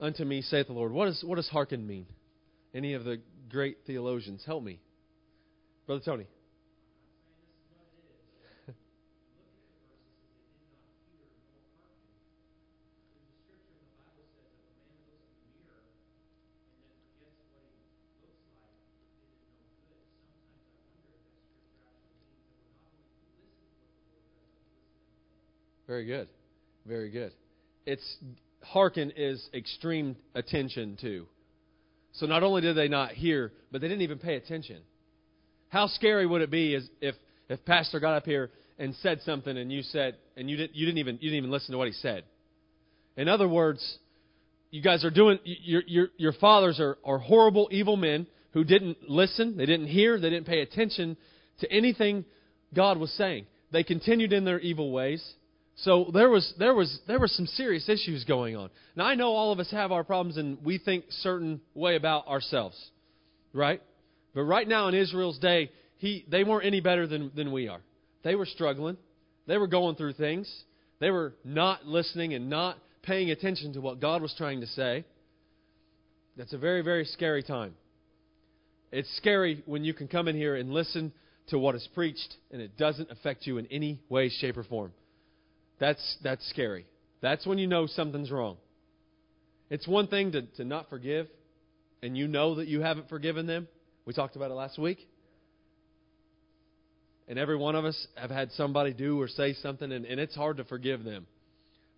unto me, saith the Lord. What, is, what does hearken mean? Any of the great theologians, help me. Brother Tony. Very good. Very good. It's hearken is extreme attention to. So not only did they not hear, but they didn't even pay attention. How scary would it be if if pastor got up here and said something and you said and you didn't you didn't even you didn't even listen to what he said. In other words, you guys are doing your your your fathers are are horrible evil men who didn't listen, they didn't hear, they didn't pay attention to anything God was saying. They continued in their evil ways. So there was there was there were some serious issues going on. Now I know all of us have our problems and we think certain way about ourselves, right? But right now in Israel's day, he they weren't any better than than we are. They were struggling. They were going through things. They were not listening and not paying attention to what God was trying to say. That's a very very scary time. It's scary when you can come in here and listen to what is preached and it doesn't affect you in any way shape or form. That's, that's scary. That's when you know something's wrong. It's one thing to, to not forgive, and you know that you haven't forgiven them. We talked about it last week. And every one of us have had somebody do or say something, and, and it's hard to forgive them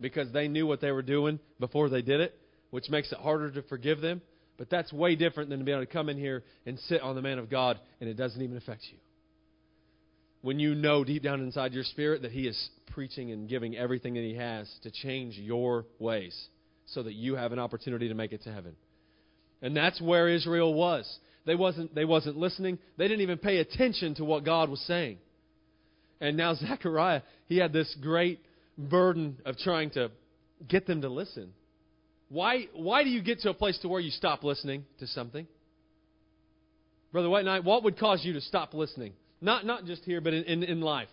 because they knew what they were doing before they did it, which makes it harder to forgive them. But that's way different than to be able to come in here and sit on the man of God, and it doesn't even affect you when you know deep down inside your spirit that He is preaching and giving everything that He has to change your ways so that you have an opportunity to make it to heaven. And that's where Israel was. They wasn't, they wasn't listening. They didn't even pay attention to what God was saying. And now Zechariah, he had this great burden of trying to get them to listen. Why, why do you get to a place to where you stop listening to something? Brother White Knight, what would cause you to stop listening? Not, not just here, but in, in, in life.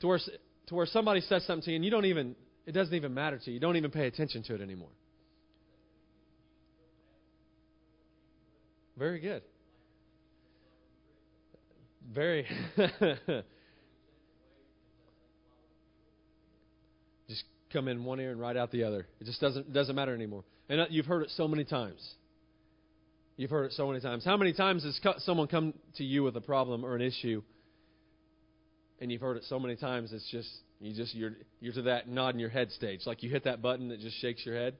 To where, to where somebody says something to you and you don't even, it doesn't even matter to you. You don't even pay attention to it anymore. Very good. Very. just come in one ear and right out the other. It just doesn't doesn't matter anymore. And uh, you've heard it so many times. You've heard it so many times. How many times has someone come to you with a problem or an issue, and you've heard it so many times? It's just you just you're you're to that nodding your head stage, like you hit that button that just shakes your head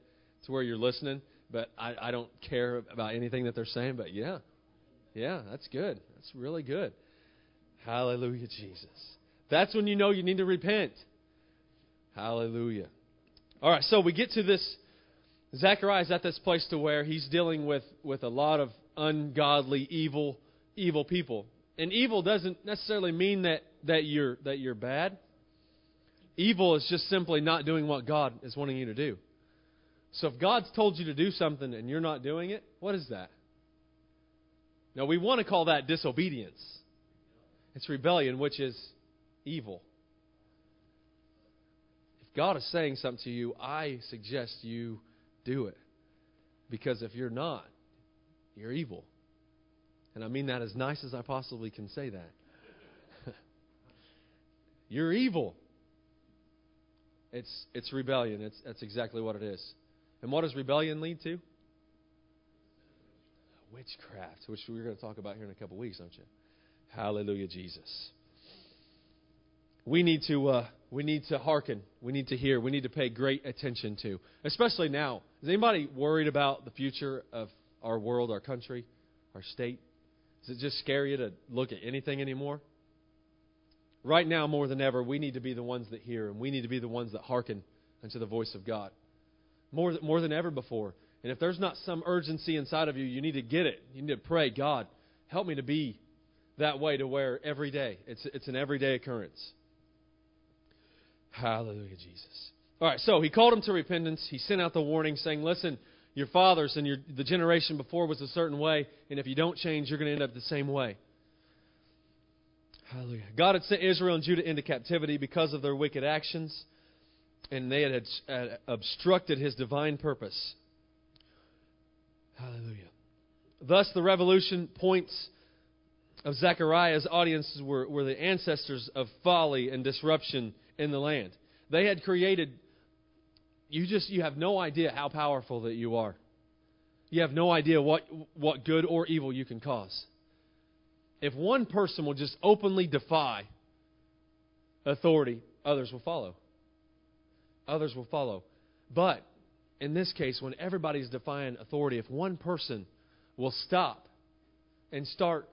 to where you're listening, but I, I don't care about anything that they're saying. But yeah, yeah, that's good. That's really good. Hallelujah, Jesus. That's when you know you need to repent. Hallelujah. All right, so we get to this Zechariah is at this place to where he's dealing with, with a lot of ungodly, evil, evil people. And evil doesn't necessarily mean that, that you're that you're bad. Evil is just simply not doing what God is wanting you to do. So if God's told you to do something and you're not doing it, what is that? Now we want to call that disobedience. It's rebellion, which is evil. If God is saying something to you, I suggest you do it. Because if you're not, you're evil. And I mean that as nice as I possibly can say that. you're evil. It's, it's rebellion. It's, that's exactly what it is. And what does rebellion lead to? Witchcraft, which we're going to talk about here in a couple weeks, aren't you? Hallelujah, Jesus. We need to uh, we need to hearken. We need to hear. We need to pay great attention to, especially now. Is anybody worried about the future of our world, our country, our state? Does it just scare you to look at anything anymore? Right now, more than ever, we need to be the ones that hear, and we need to be the ones that hearken unto the voice of God. More, more than ever before. And if there's not some urgency inside of you, you need to get it. You need to pray, God, help me to be that way to where every day, it's, it's an everyday occurrence. Hallelujah, Jesus. All right, so he called him to repentance. He sent out the warning saying, listen, your fathers and your, the generation before was a certain way, and if you don't change, you're going to end up the same way. Hallelujah. God had sent Israel and Judah into captivity because of their wicked actions, and they had, had obstructed his divine purpose. Hallelujah. Thus, the revolution points of Zechariah's audiences were, were the ancestors of folly and disruption in the land. They had created, you just, you have no idea how powerful that you are. You have no idea what, what good or evil you can cause. If one person will just openly defy authority, others will follow. Others will follow. But in this case, when everybody's defying authority, if one person will stop and start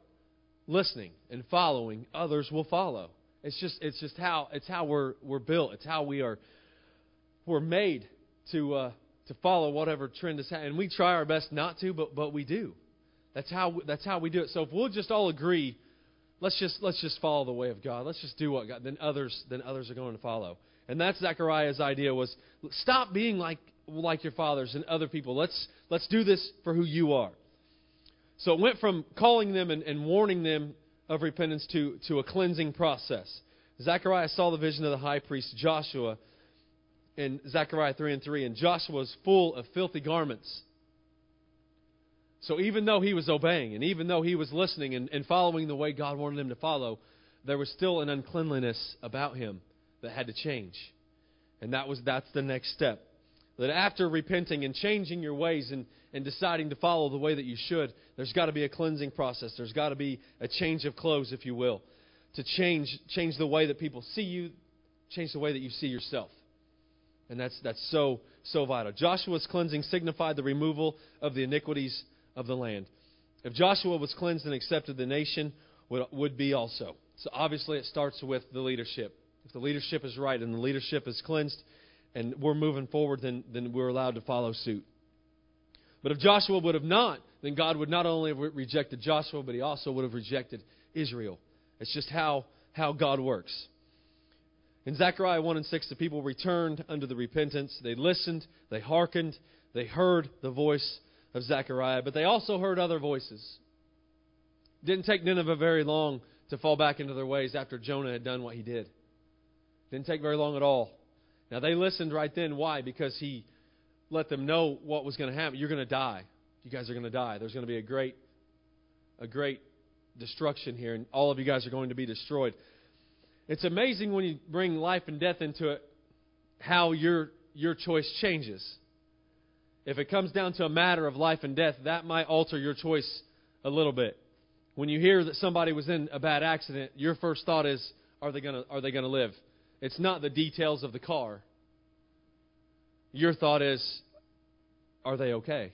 listening and following, others will follow. It's just it's just how it's how we're we're built. It's how we are we're made to uh, to follow whatever trend is happening. And we try our best not to, but but we do. That's how that's how we do it. So if we'll just all agree, let's just let's just follow the way of God. Let's just do what God. Then others then others are going to follow. And that's Zechariah's idea was stop being like like your fathers and other people. Let's let's do this for who you are. So it went from calling them and, and warning them of repentance to, to a cleansing process. Zechariah saw the vision of the high priest Joshua in Zechariah 3 and 3, and Joshua was full of filthy garments. So even though he was obeying, and even though he was listening and, and following the way God wanted him to follow, there was still an uncleanliness about him that had to change. And that was that's the next step. That after repenting and changing your ways and, and deciding to follow the way that you should, there's got to be a cleansing process. There's got to be a change of clothes, if you will, to change change the way that people see you, change the way that you see yourself. And that's that's so so vital. Joshua's cleansing signified the removal of the iniquities of the land. If Joshua was cleansed and accepted, the nation would, would be also. So obviously, it starts with the leadership. If the leadership is right and the leadership is cleansed, and we're moving forward, then, then we're allowed to follow suit. But if Joshua would have not, then God would not only have rejected Joshua, but he also would have rejected Israel. It's just how, how God works. In Zechariah 1 and 6, the people returned unto the repentance. They listened, they hearkened, they heard the voice of Zechariah, but they also heard other voices. It didn't take Nineveh very long to fall back into their ways after Jonah had done what he did. It didn't take very long at all. Now, they listened right then. Why? Because he let them know what was going to happen. You're going to die. You guys are going to die. There's going to be a great, a great destruction here, and all of you guys are going to be destroyed. It's amazing when you bring life and death into it, how your your choice changes. If it comes down to a matter of life and death, that might alter your choice a little bit. When you hear that somebody was in a bad accident, your first thought is, are they to are they going to live? It's not the details of the car. Your thought is, are they okay?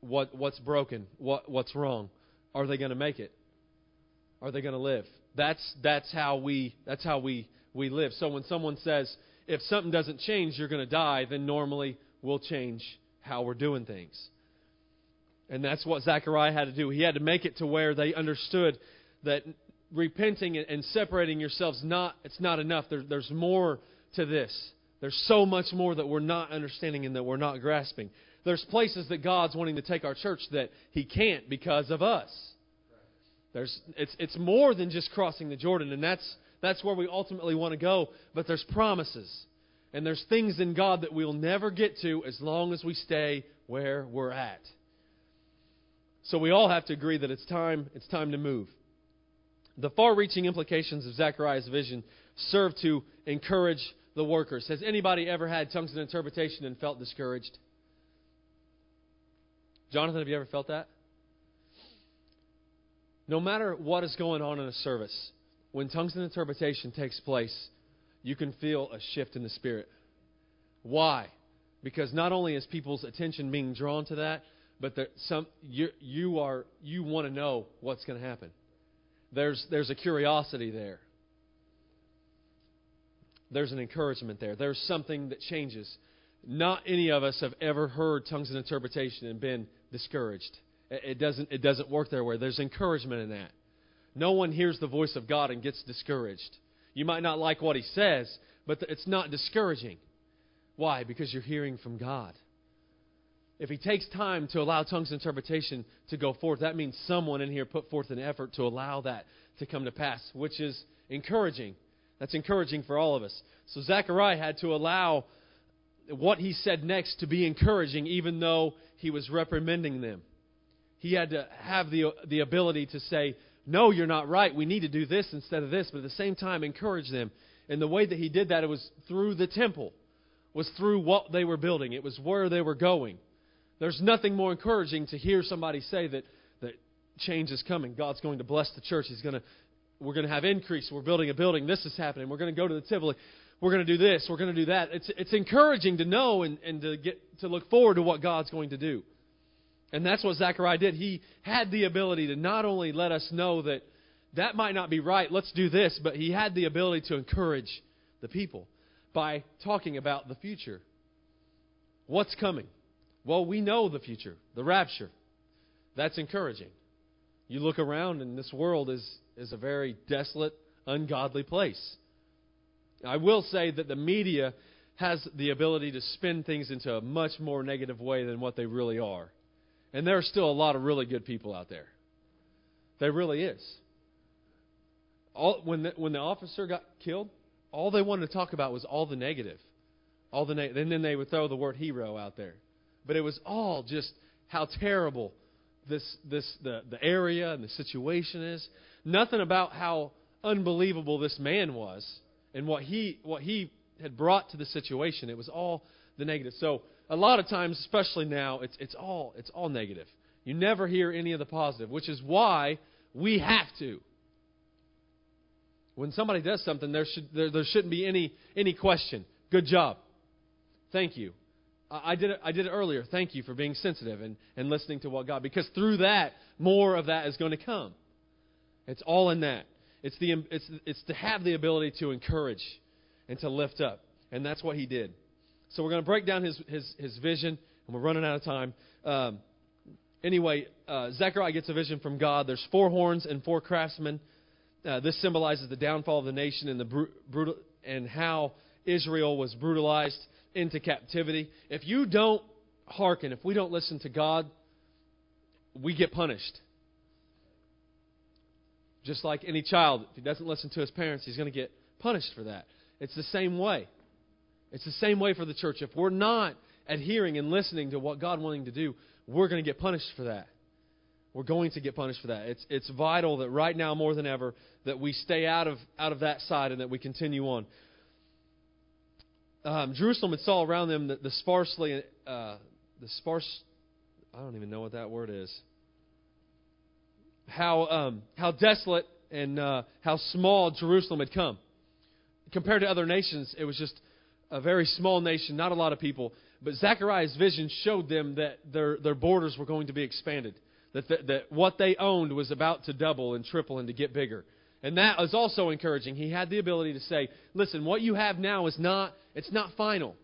What what's broken? What what's wrong? Are they going to make it? Are they going to live? That's that's how we that's how we we live. So when someone says if something doesn't change, you're going to die, then normally we'll change how we're doing things. And that's what Zechariah had to do. He had to make it to where they understood that repenting and separating yourselves not it's not enough. There, there's more to this. There's so much more that we're not understanding and that we're not grasping. There's places that God's wanting to take our church that He can't because of us. There's it's it's more than just crossing the Jordan, and that's That's where we ultimately want to go. But there's promises. And there's things in God that we'll never get to as long as we stay where we're at. So we all have to agree that it's time, it's time to move. The far reaching implications of Zechariah's vision serve to encourage the workers. Has anybody ever had tongues and interpretation and felt discouraged? Jonathan, have you ever felt that? No matter what is going on in a service, when tongues and interpretation takes place, you can feel a shift in the spirit. Why? Because not only is people's attention being drawn to that, but some you, you are you want to know what's going to happen. There's there's a curiosity there. There's an encouragement there. There's something that changes. Not any of us have ever heard tongues and interpretation and been discouraged. It doesn't, it doesn't work there where there's encouragement in that. No one hears the voice of God and gets discouraged. You might not like what he says, but it's not discouraging. Why? Because you're hearing from God. If he takes time to allow tongues and interpretation to go forth, that means someone in here put forth an effort to allow that to come to pass, which is encouraging. That's encouraging for all of us. So Zechariah had to allow what he said next to be encouraging, even though he was reprimanding them. He had to have the, the ability to say, No, you're not right. We need to do this instead of this. But at the same time, encourage them. And the way that he did that, it was through the temple, was through what they were building, it was where they were going. There's nothing more encouraging to hear somebody say that, that change is coming. God's going to bless the church. He's going to, we're going to have increase. We're building a building. This is happening. We're going to go to the Tivoli we're going to do this, we're going to do that. It's, it's encouraging to know and, and to, get, to look forward to what God's going to do. And that's what Zechariah did. He had the ability to not only let us know that that might not be right, let's do this, but he had the ability to encourage the people by talking about the future. What's coming? Well, we know the future, the rapture. That's encouraging. You look around, and this world is, is a very desolate, ungodly place. I will say that the media has the ability to spin things into a much more negative way than what they really are. And there are still a lot of really good people out there. There really is. All, when, the, when the officer got killed, all they wanted to talk about was all the negative. All the and then they would throw the word hero out there. But it was all just how terrible this, this, the, the area and the situation is. Nothing about how unbelievable this man was and what he what he had brought to the situation. It was all the negative. So a lot of times, especially now, it's it's all it's all negative. You never hear any of the positive, which is why we have to. When somebody does something, there should there, there shouldn't be any any question. Good job. Thank you. I did it, I did it earlier. Thank you for being sensitive and, and listening to what God, because through that, more of that is going to come. It's all in that. It's, the, it's, it's to have the ability to encourage and to lift up. And that's what he did. So we're going to break down his, his, his vision, and we're running out of time. Um, anyway, uh, Zechariah gets a vision from God. There's four horns and four craftsmen. Uh, this symbolizes the downfall of the nation and, the bru- brutal, and how Israel was brutalized into captivity. If you don't hearken, if we don't listen to God, we get punished. Just like any child, if he doesn't listen to his parents, he's going to get punished for that. It's the same way. It's the same way for the church. If we're not adhering and listening to what God wanting to do, we're going to get punished for that. We're going to get punished for that. It's, it's vital that right now more than ever that we stay out of, out of that side and that we continue on. Um, Jerusalem had saw around them the, the sparsely, uh, the sparse, I don't even know what that word is how, um, how desolate and uh, how small Jerusalem had come. Compared to other nations, it was just a very small nation, not a lot of people. But Zechariah's vision showed them that their, their borders were going to be expanded, that, the, that what they owned was about to double and triple and to get bigger. And that was also encouraging. He had the ability to say, listen, what you have now is not, it's not final.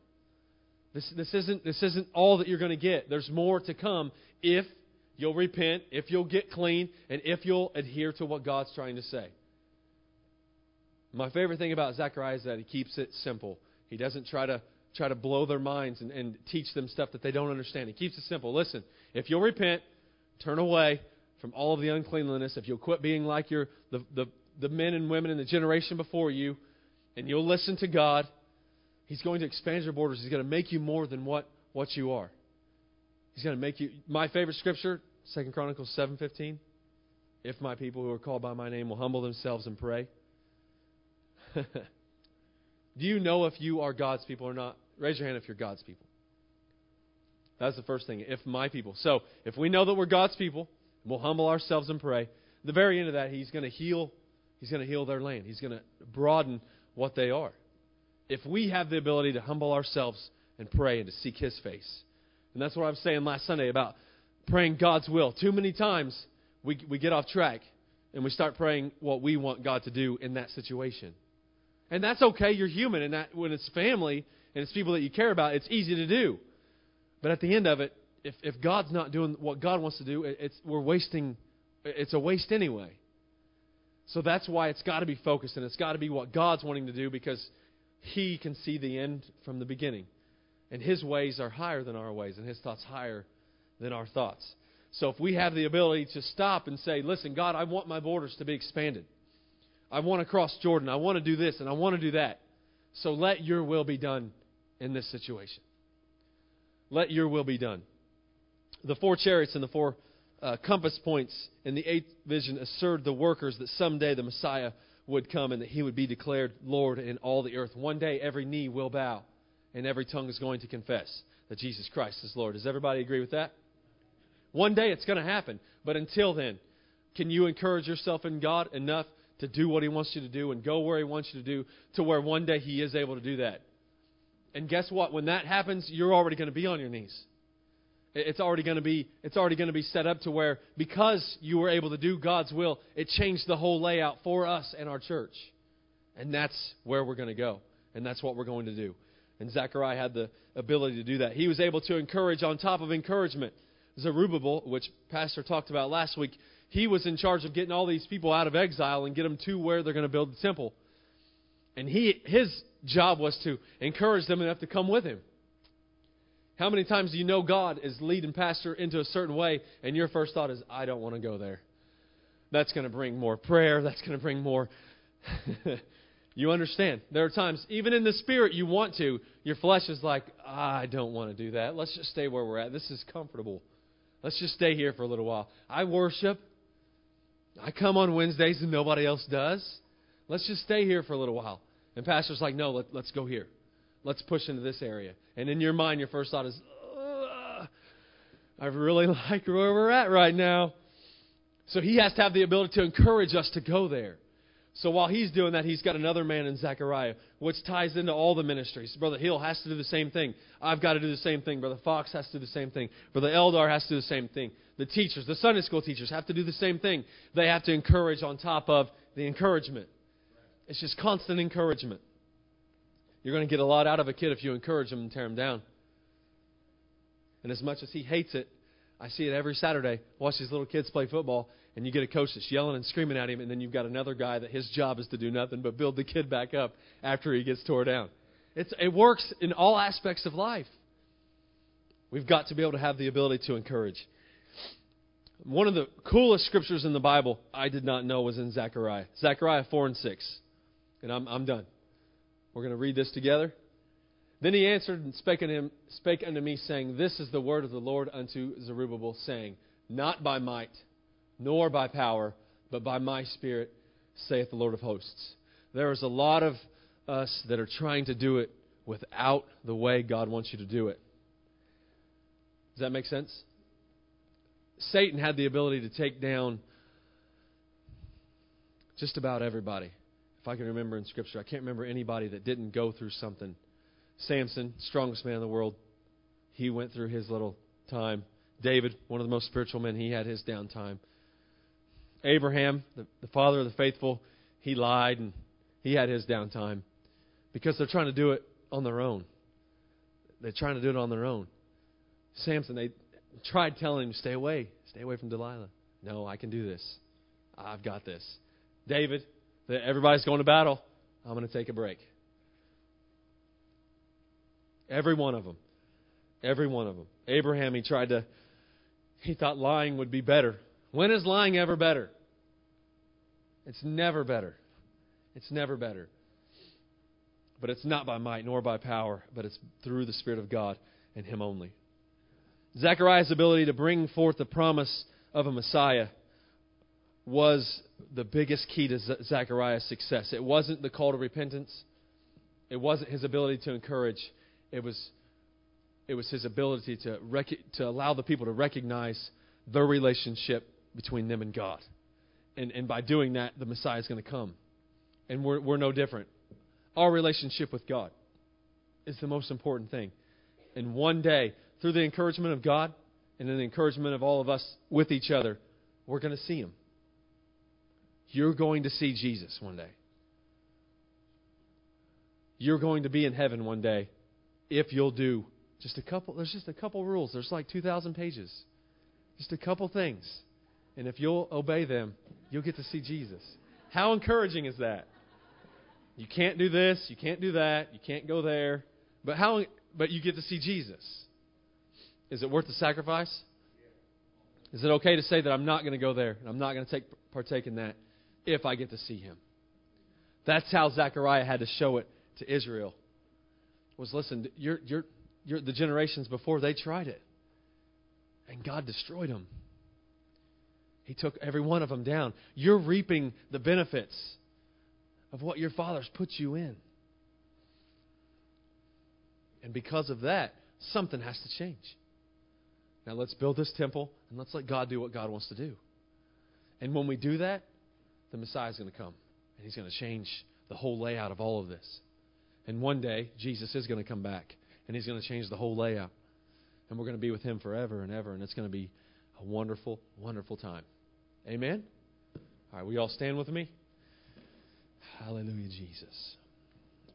This, this, isn't, this isn't all that you're going to get. There's more to come if you'll repent, if you'll get clean, and if you'll adhere to what God's trying to say. My favorite thing about Zechariah is that he keeps it simple. He doesn't try to try to blow their minds and, and teach them stuff that they don't understand. He keeps it simple. Listen, if you'll repent, turn away from all of the uncleanliness, if you'll quit being like your the, the, the men and women in the generation before you, and you'll listen to God, He's going to expand your borders. He's going to make you more than what, what you are. He's going to make you. My favorite scripture, Second Chronicles seven fifteen. If my people who are called by my name will humble themselves and pray. Do you know if you are God's people or not? Raise your hand if you're God's people. That's the first thing. If my people. So, if we know that we're God's people, we'll humble ourselves and pray. The very end of that, He's going to heal. He's going to heal their land. He's going to broaden what they are. If we have the ability to humble ourselves and pray and to seek His face, and that's what I was saying last Sunday about praying God's will. Too many times we, we get off track and we start praying what we want God to do in that situation. And that's okay. You're human. And that, when it's family and it's people that you care about, it's easy to do. But at the end of it, if, if God's not doing what God wants to do, it's, we're wasting, it's a waste anyway. So that's why it's got to be focused and it's got to be what God's wanting to do because He can see the end from the beginning. And His ways are higher than our ways and His thoughts higher than our thoughts. So if we have the ability to stop and say, listen, God, I want my borders to be expanded. I want to cross Jordan. I want to do this and I want to do that. So let your will be done in this situation. Let your will be done. The four chariots and the four uh, compass points in the eighth vision assured the workers that someday the Messiah would come and that he would be declared Lord in all the earth. One day every knee will bow and every tongue is going to confess that Jesus Christ is Lord. Does everybody agree with that? One day it's going to happen. But until then, can you encourage yourself in God enough to do what He wants you to do and go where He wants you to do to where one day He is able to do that? And guess what? When that happens, you're already going to be on your knees. It's already going to be it's already going to be set up to where because you were able to do God's will, it changed the whole layout for us and our church. And that's where we're going to go. And that's what we're going to do. And Zechariah had the ability to do that. He was able to encourage on top of encouragement. Zerubbabel, which Pastor talked about last week, he was in charge of getting all these people out of exile and get them to where they're going to build the temple. And he, his job was to encourage them enough to come with him. How many times do you know God is leading pastor into a certain way, and your first thought is, I don't want to go there? That's going to bring more prayer. That's going to bring more. you understand. There are times, even in the spirit, you want to. Your flesh is like, I don't want to do that. Let's just stay where we're at. This is comfortable. Let's just stay here for a little while. I worship. I come on Wednesdays and nobody else does. Let's just stay here for a little while. And pastor's like, no, let, us go here. Let's push into this area. And in your mind, your first thought is, I really like where we're at right now. So he has to have the ability to encourage us to go there. So while he's doing that, he's got another man in Zechariah, which ties into all the ministries. Brother Hill has to do the same thing. I've got to do the same thing. Brother Fox has to do the same thing. Brother Eldar has to do the same thing. The teachers, the Sunday school teachers, have to do the same thing. They have to encourage on top of the encouragement. It's just constant encouragement. You're going to get a lot out of a kid if you encourage him and tear him down. And as much as he hates it, I see it every Saturday. Watch these little kids play football, and you get a coach that's yelling and screaming at him, and then you've got another guy that his job is to do nothing but build the kid back up after he gets tore down. It's, it works in all aspects of life. We've got to be able to have the ability to encourage. One of the coolest scriptures in the Bible I did not know was in Zechariah. Zechariah 4 and 6. And I'm, I'm done. We're going to read this together. Then he answered and spake unto, him, spake unto me, saying, This is the word of the Lord unto Zerubbabel, saying, Not by might, nor by power, but by my Spirit, saith the Lord of hosts. There is a lot of us that are trying to do it without the way God wants you to do it. Does that make sense? Satan had the ability to take down just about everybody. If I can remember in Scripture, I can't remember anybody that didn't go through something Samson, strongest man in the world, he went through his little time. David, one of the most spiritual men, he had his downtime. Abraham, the, the father of the faithful, he lied and he had his downtime because they're trying to do it on their own. They're trying to do it on their own. Samson, they tried telling him, stay away, stay away from Delilah. No, I can do this. I've got this. David, everybody's going to battle. I'm going to take a break. Every one of them. Every one of them. Abraham, he tried to, he thought lying would be better. When is lying ever better? It's never better. It's never better. But it's not by might nor by power, but it's through the Spirit of God and Him only. Zechariah's ability to bring forth the promise of a Messiah was the biggest key to Zechariah's success. It wasn't the call to repentance. It wasn't his ability to encourage. It was, it was his ability to, rec- to allow the people to recognize their relationship between them and God. And, and by doing that, the Messiah is going to come. And we're, we're no different. Our relationship with God is the most important thing. And one day, through the encouragement of God and the encouragement of all of us with each other, we're going to see Him. You're going to see Jesus one day. You're going to be in heaven one day if you'll do just a couple there's just a couple rules. There's like 2000 pages. Just a couple things. And if you'll obey them, you'll get to see Jesus. How encouraging is that? You can't do this, you can't do that, you can't go there, but how but you get to see Jesus. Is it worth the sacrifice? Is it okay to say that I'm not going to go there and I'm not going to take partake in that if I get to see him? That's how Zechariah had to show it to Israel. Was listen, you're, you're, you're, the generations before they tried it, and God destroyed them. He took every one of them down. You're reaping the benefits of what your fathers put you in. And because of that, something has to change. Now let's build this temple and let's let God do what God wants to do. And when we do that, the Messiah is going to come and he's going to change the whole layout of all of this. And one day, Jesus is going to come back and he's going to change the whole layout. And we're going to be with him forever and ever. And it's going to be a wonderful, wonderful time. Amen? All right, we all stand with me? Hallelujah, Jesus.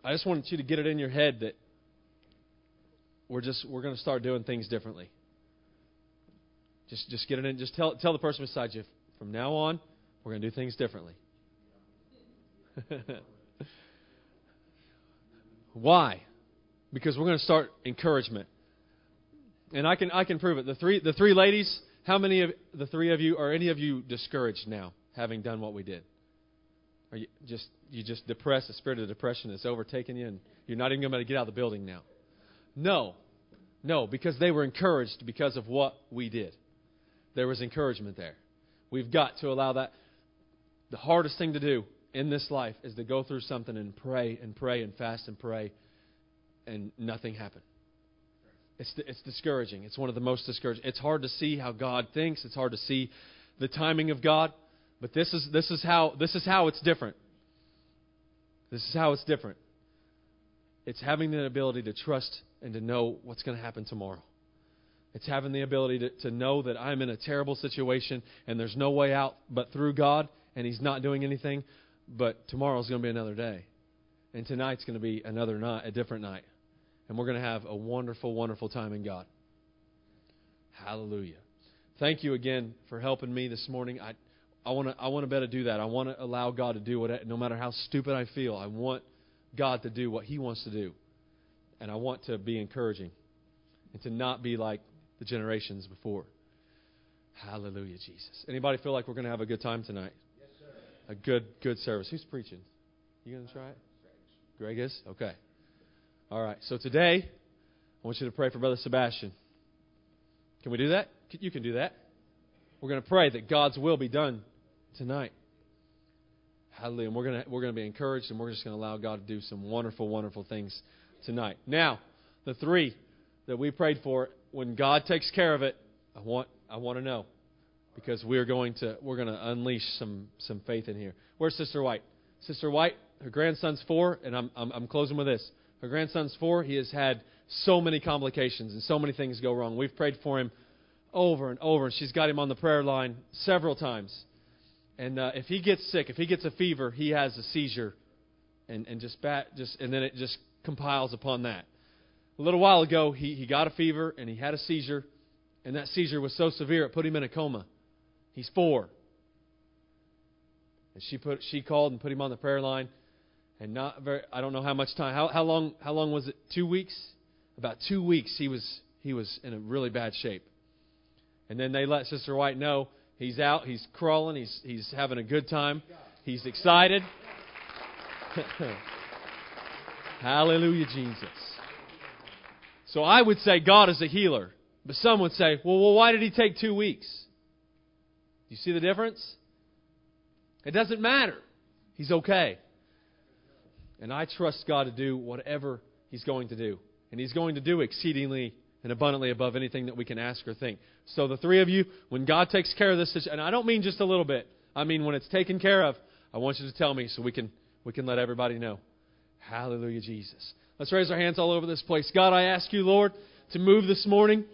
I just wanted you to get it in your head that we're just we're going to start doing things differently. Just just get it in. Just tell tell the person beside you from now on we're going to do things differently. Why? Because we're going to start encouragement. And I can I can prove it. The three the three ladies, how many of the three of you are any of you discouraged now having done what we did? Are you just you just depressed, the spirit of depression has overtaken you and you're not even going to get out of the building now? No. No, because they were encouraged because of what we did. There was encouragement there. We've got to allow that. The hardest thing to do in this life is to go through something and pray and pray and fast and pray and nothing happened. It's, it's discouraging. It's one of the most discouraging. It's hard to see how God thinks. It's hard to see the timing of God. But this is, this is, how, this is how it's different. This is how it's different. It's having the ability to trust and to know what's going to happen tomorrow. It's having the ability to, to know that I'm in a terrible situation and there's no way out but through God and He's not doing anything. But tomorrow's going to be another day. And tonight's going to be another night, a different night. And we're going to have a wonderful, wonderful time in God. Hallelujah. Thank you again for helping me this morning. I, I want to I want to better do that. I want to allow God to do what, no matter how stupid I feel, I want God to do what He wants to do. And I want to be encouraging and to not be like the generations before. Hallelujah, Jesus. Anybody feel like we're going to have a good time tonight? A good, good service. Who's preaching? You to try it? Greg is? Okay. All right. So today, I want you to pray for Brother Sebastian. Can we do that? You can do that. We're going to pray that God's will be done tonight. Hallelujah. And we're going to, we're going to be encouraged and we're just going to allow God to do some wonderful, wonderful things tonight. Now, the three that we prayed for, when God takes care of it, I want, I want to know because we're going to we're going to unleash some some faith in here. Where's Sister White? Sister White, her grandson's four, and I'm I'm, I'm closing with this. Her grandson's four. He has had so many complications and so many things go wrong. We've prayed for him over and over. And she's got him on the prayer line several times. And uh, if he gets sick, if he gets a fever, he has a seizure, and and just bat just and then it just compiles upon that. A little while ago, he he got a fever and he had a seizure, and that seizure was so severe it put him in a coma. He's four. And she put she called and put him on the prayer line, and not very. I don't know how much time. How how long how long was it? Two weeks. About two weeks. He was he was in a really bad shape. And then they let Sister White know he's out. He's crawling. He's he's having a good time. He's excited. Hallelujah, Jesus. So I would say God is a healer. But some would say, well, well, why did he take two weeks? You see the difference? It doesn't matter. He's okay. And I trust God to do whatever He's going to do. And He's going to do exceedingly and abundantly above anything that we can ask or think. So the three of you, when God takes care of this, and I don't mean just a little bit, I mean when it's taken care of, I want you to tell me so we can we can let everybody know. Hallelujah, Jesus. Let's raise our hands all over this place. God, I ask you, Lord, to move this morning.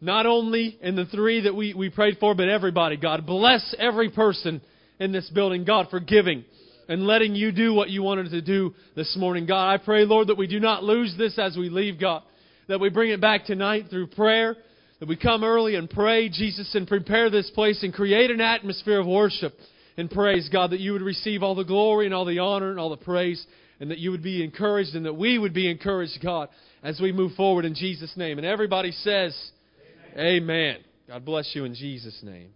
Not only in the three that we, we prayed for, but everybody. God, bless every person in this building. God, for giving and letting you do what you wanted to do this morning. God, I pray, Lord, that we do not lose this as we leave, God. That we bring it back tonight through prayer. That we come early and pray, Jesus, and prepare this place and create an atmosphere of worship and praise, God, that you would receive all the glory and all the honor and all the praise, and that you would be encouraged and that we would be encouraged, God, as we move forward in Jesus' name. And everybody says. Amen. God bless you in Jesus' name.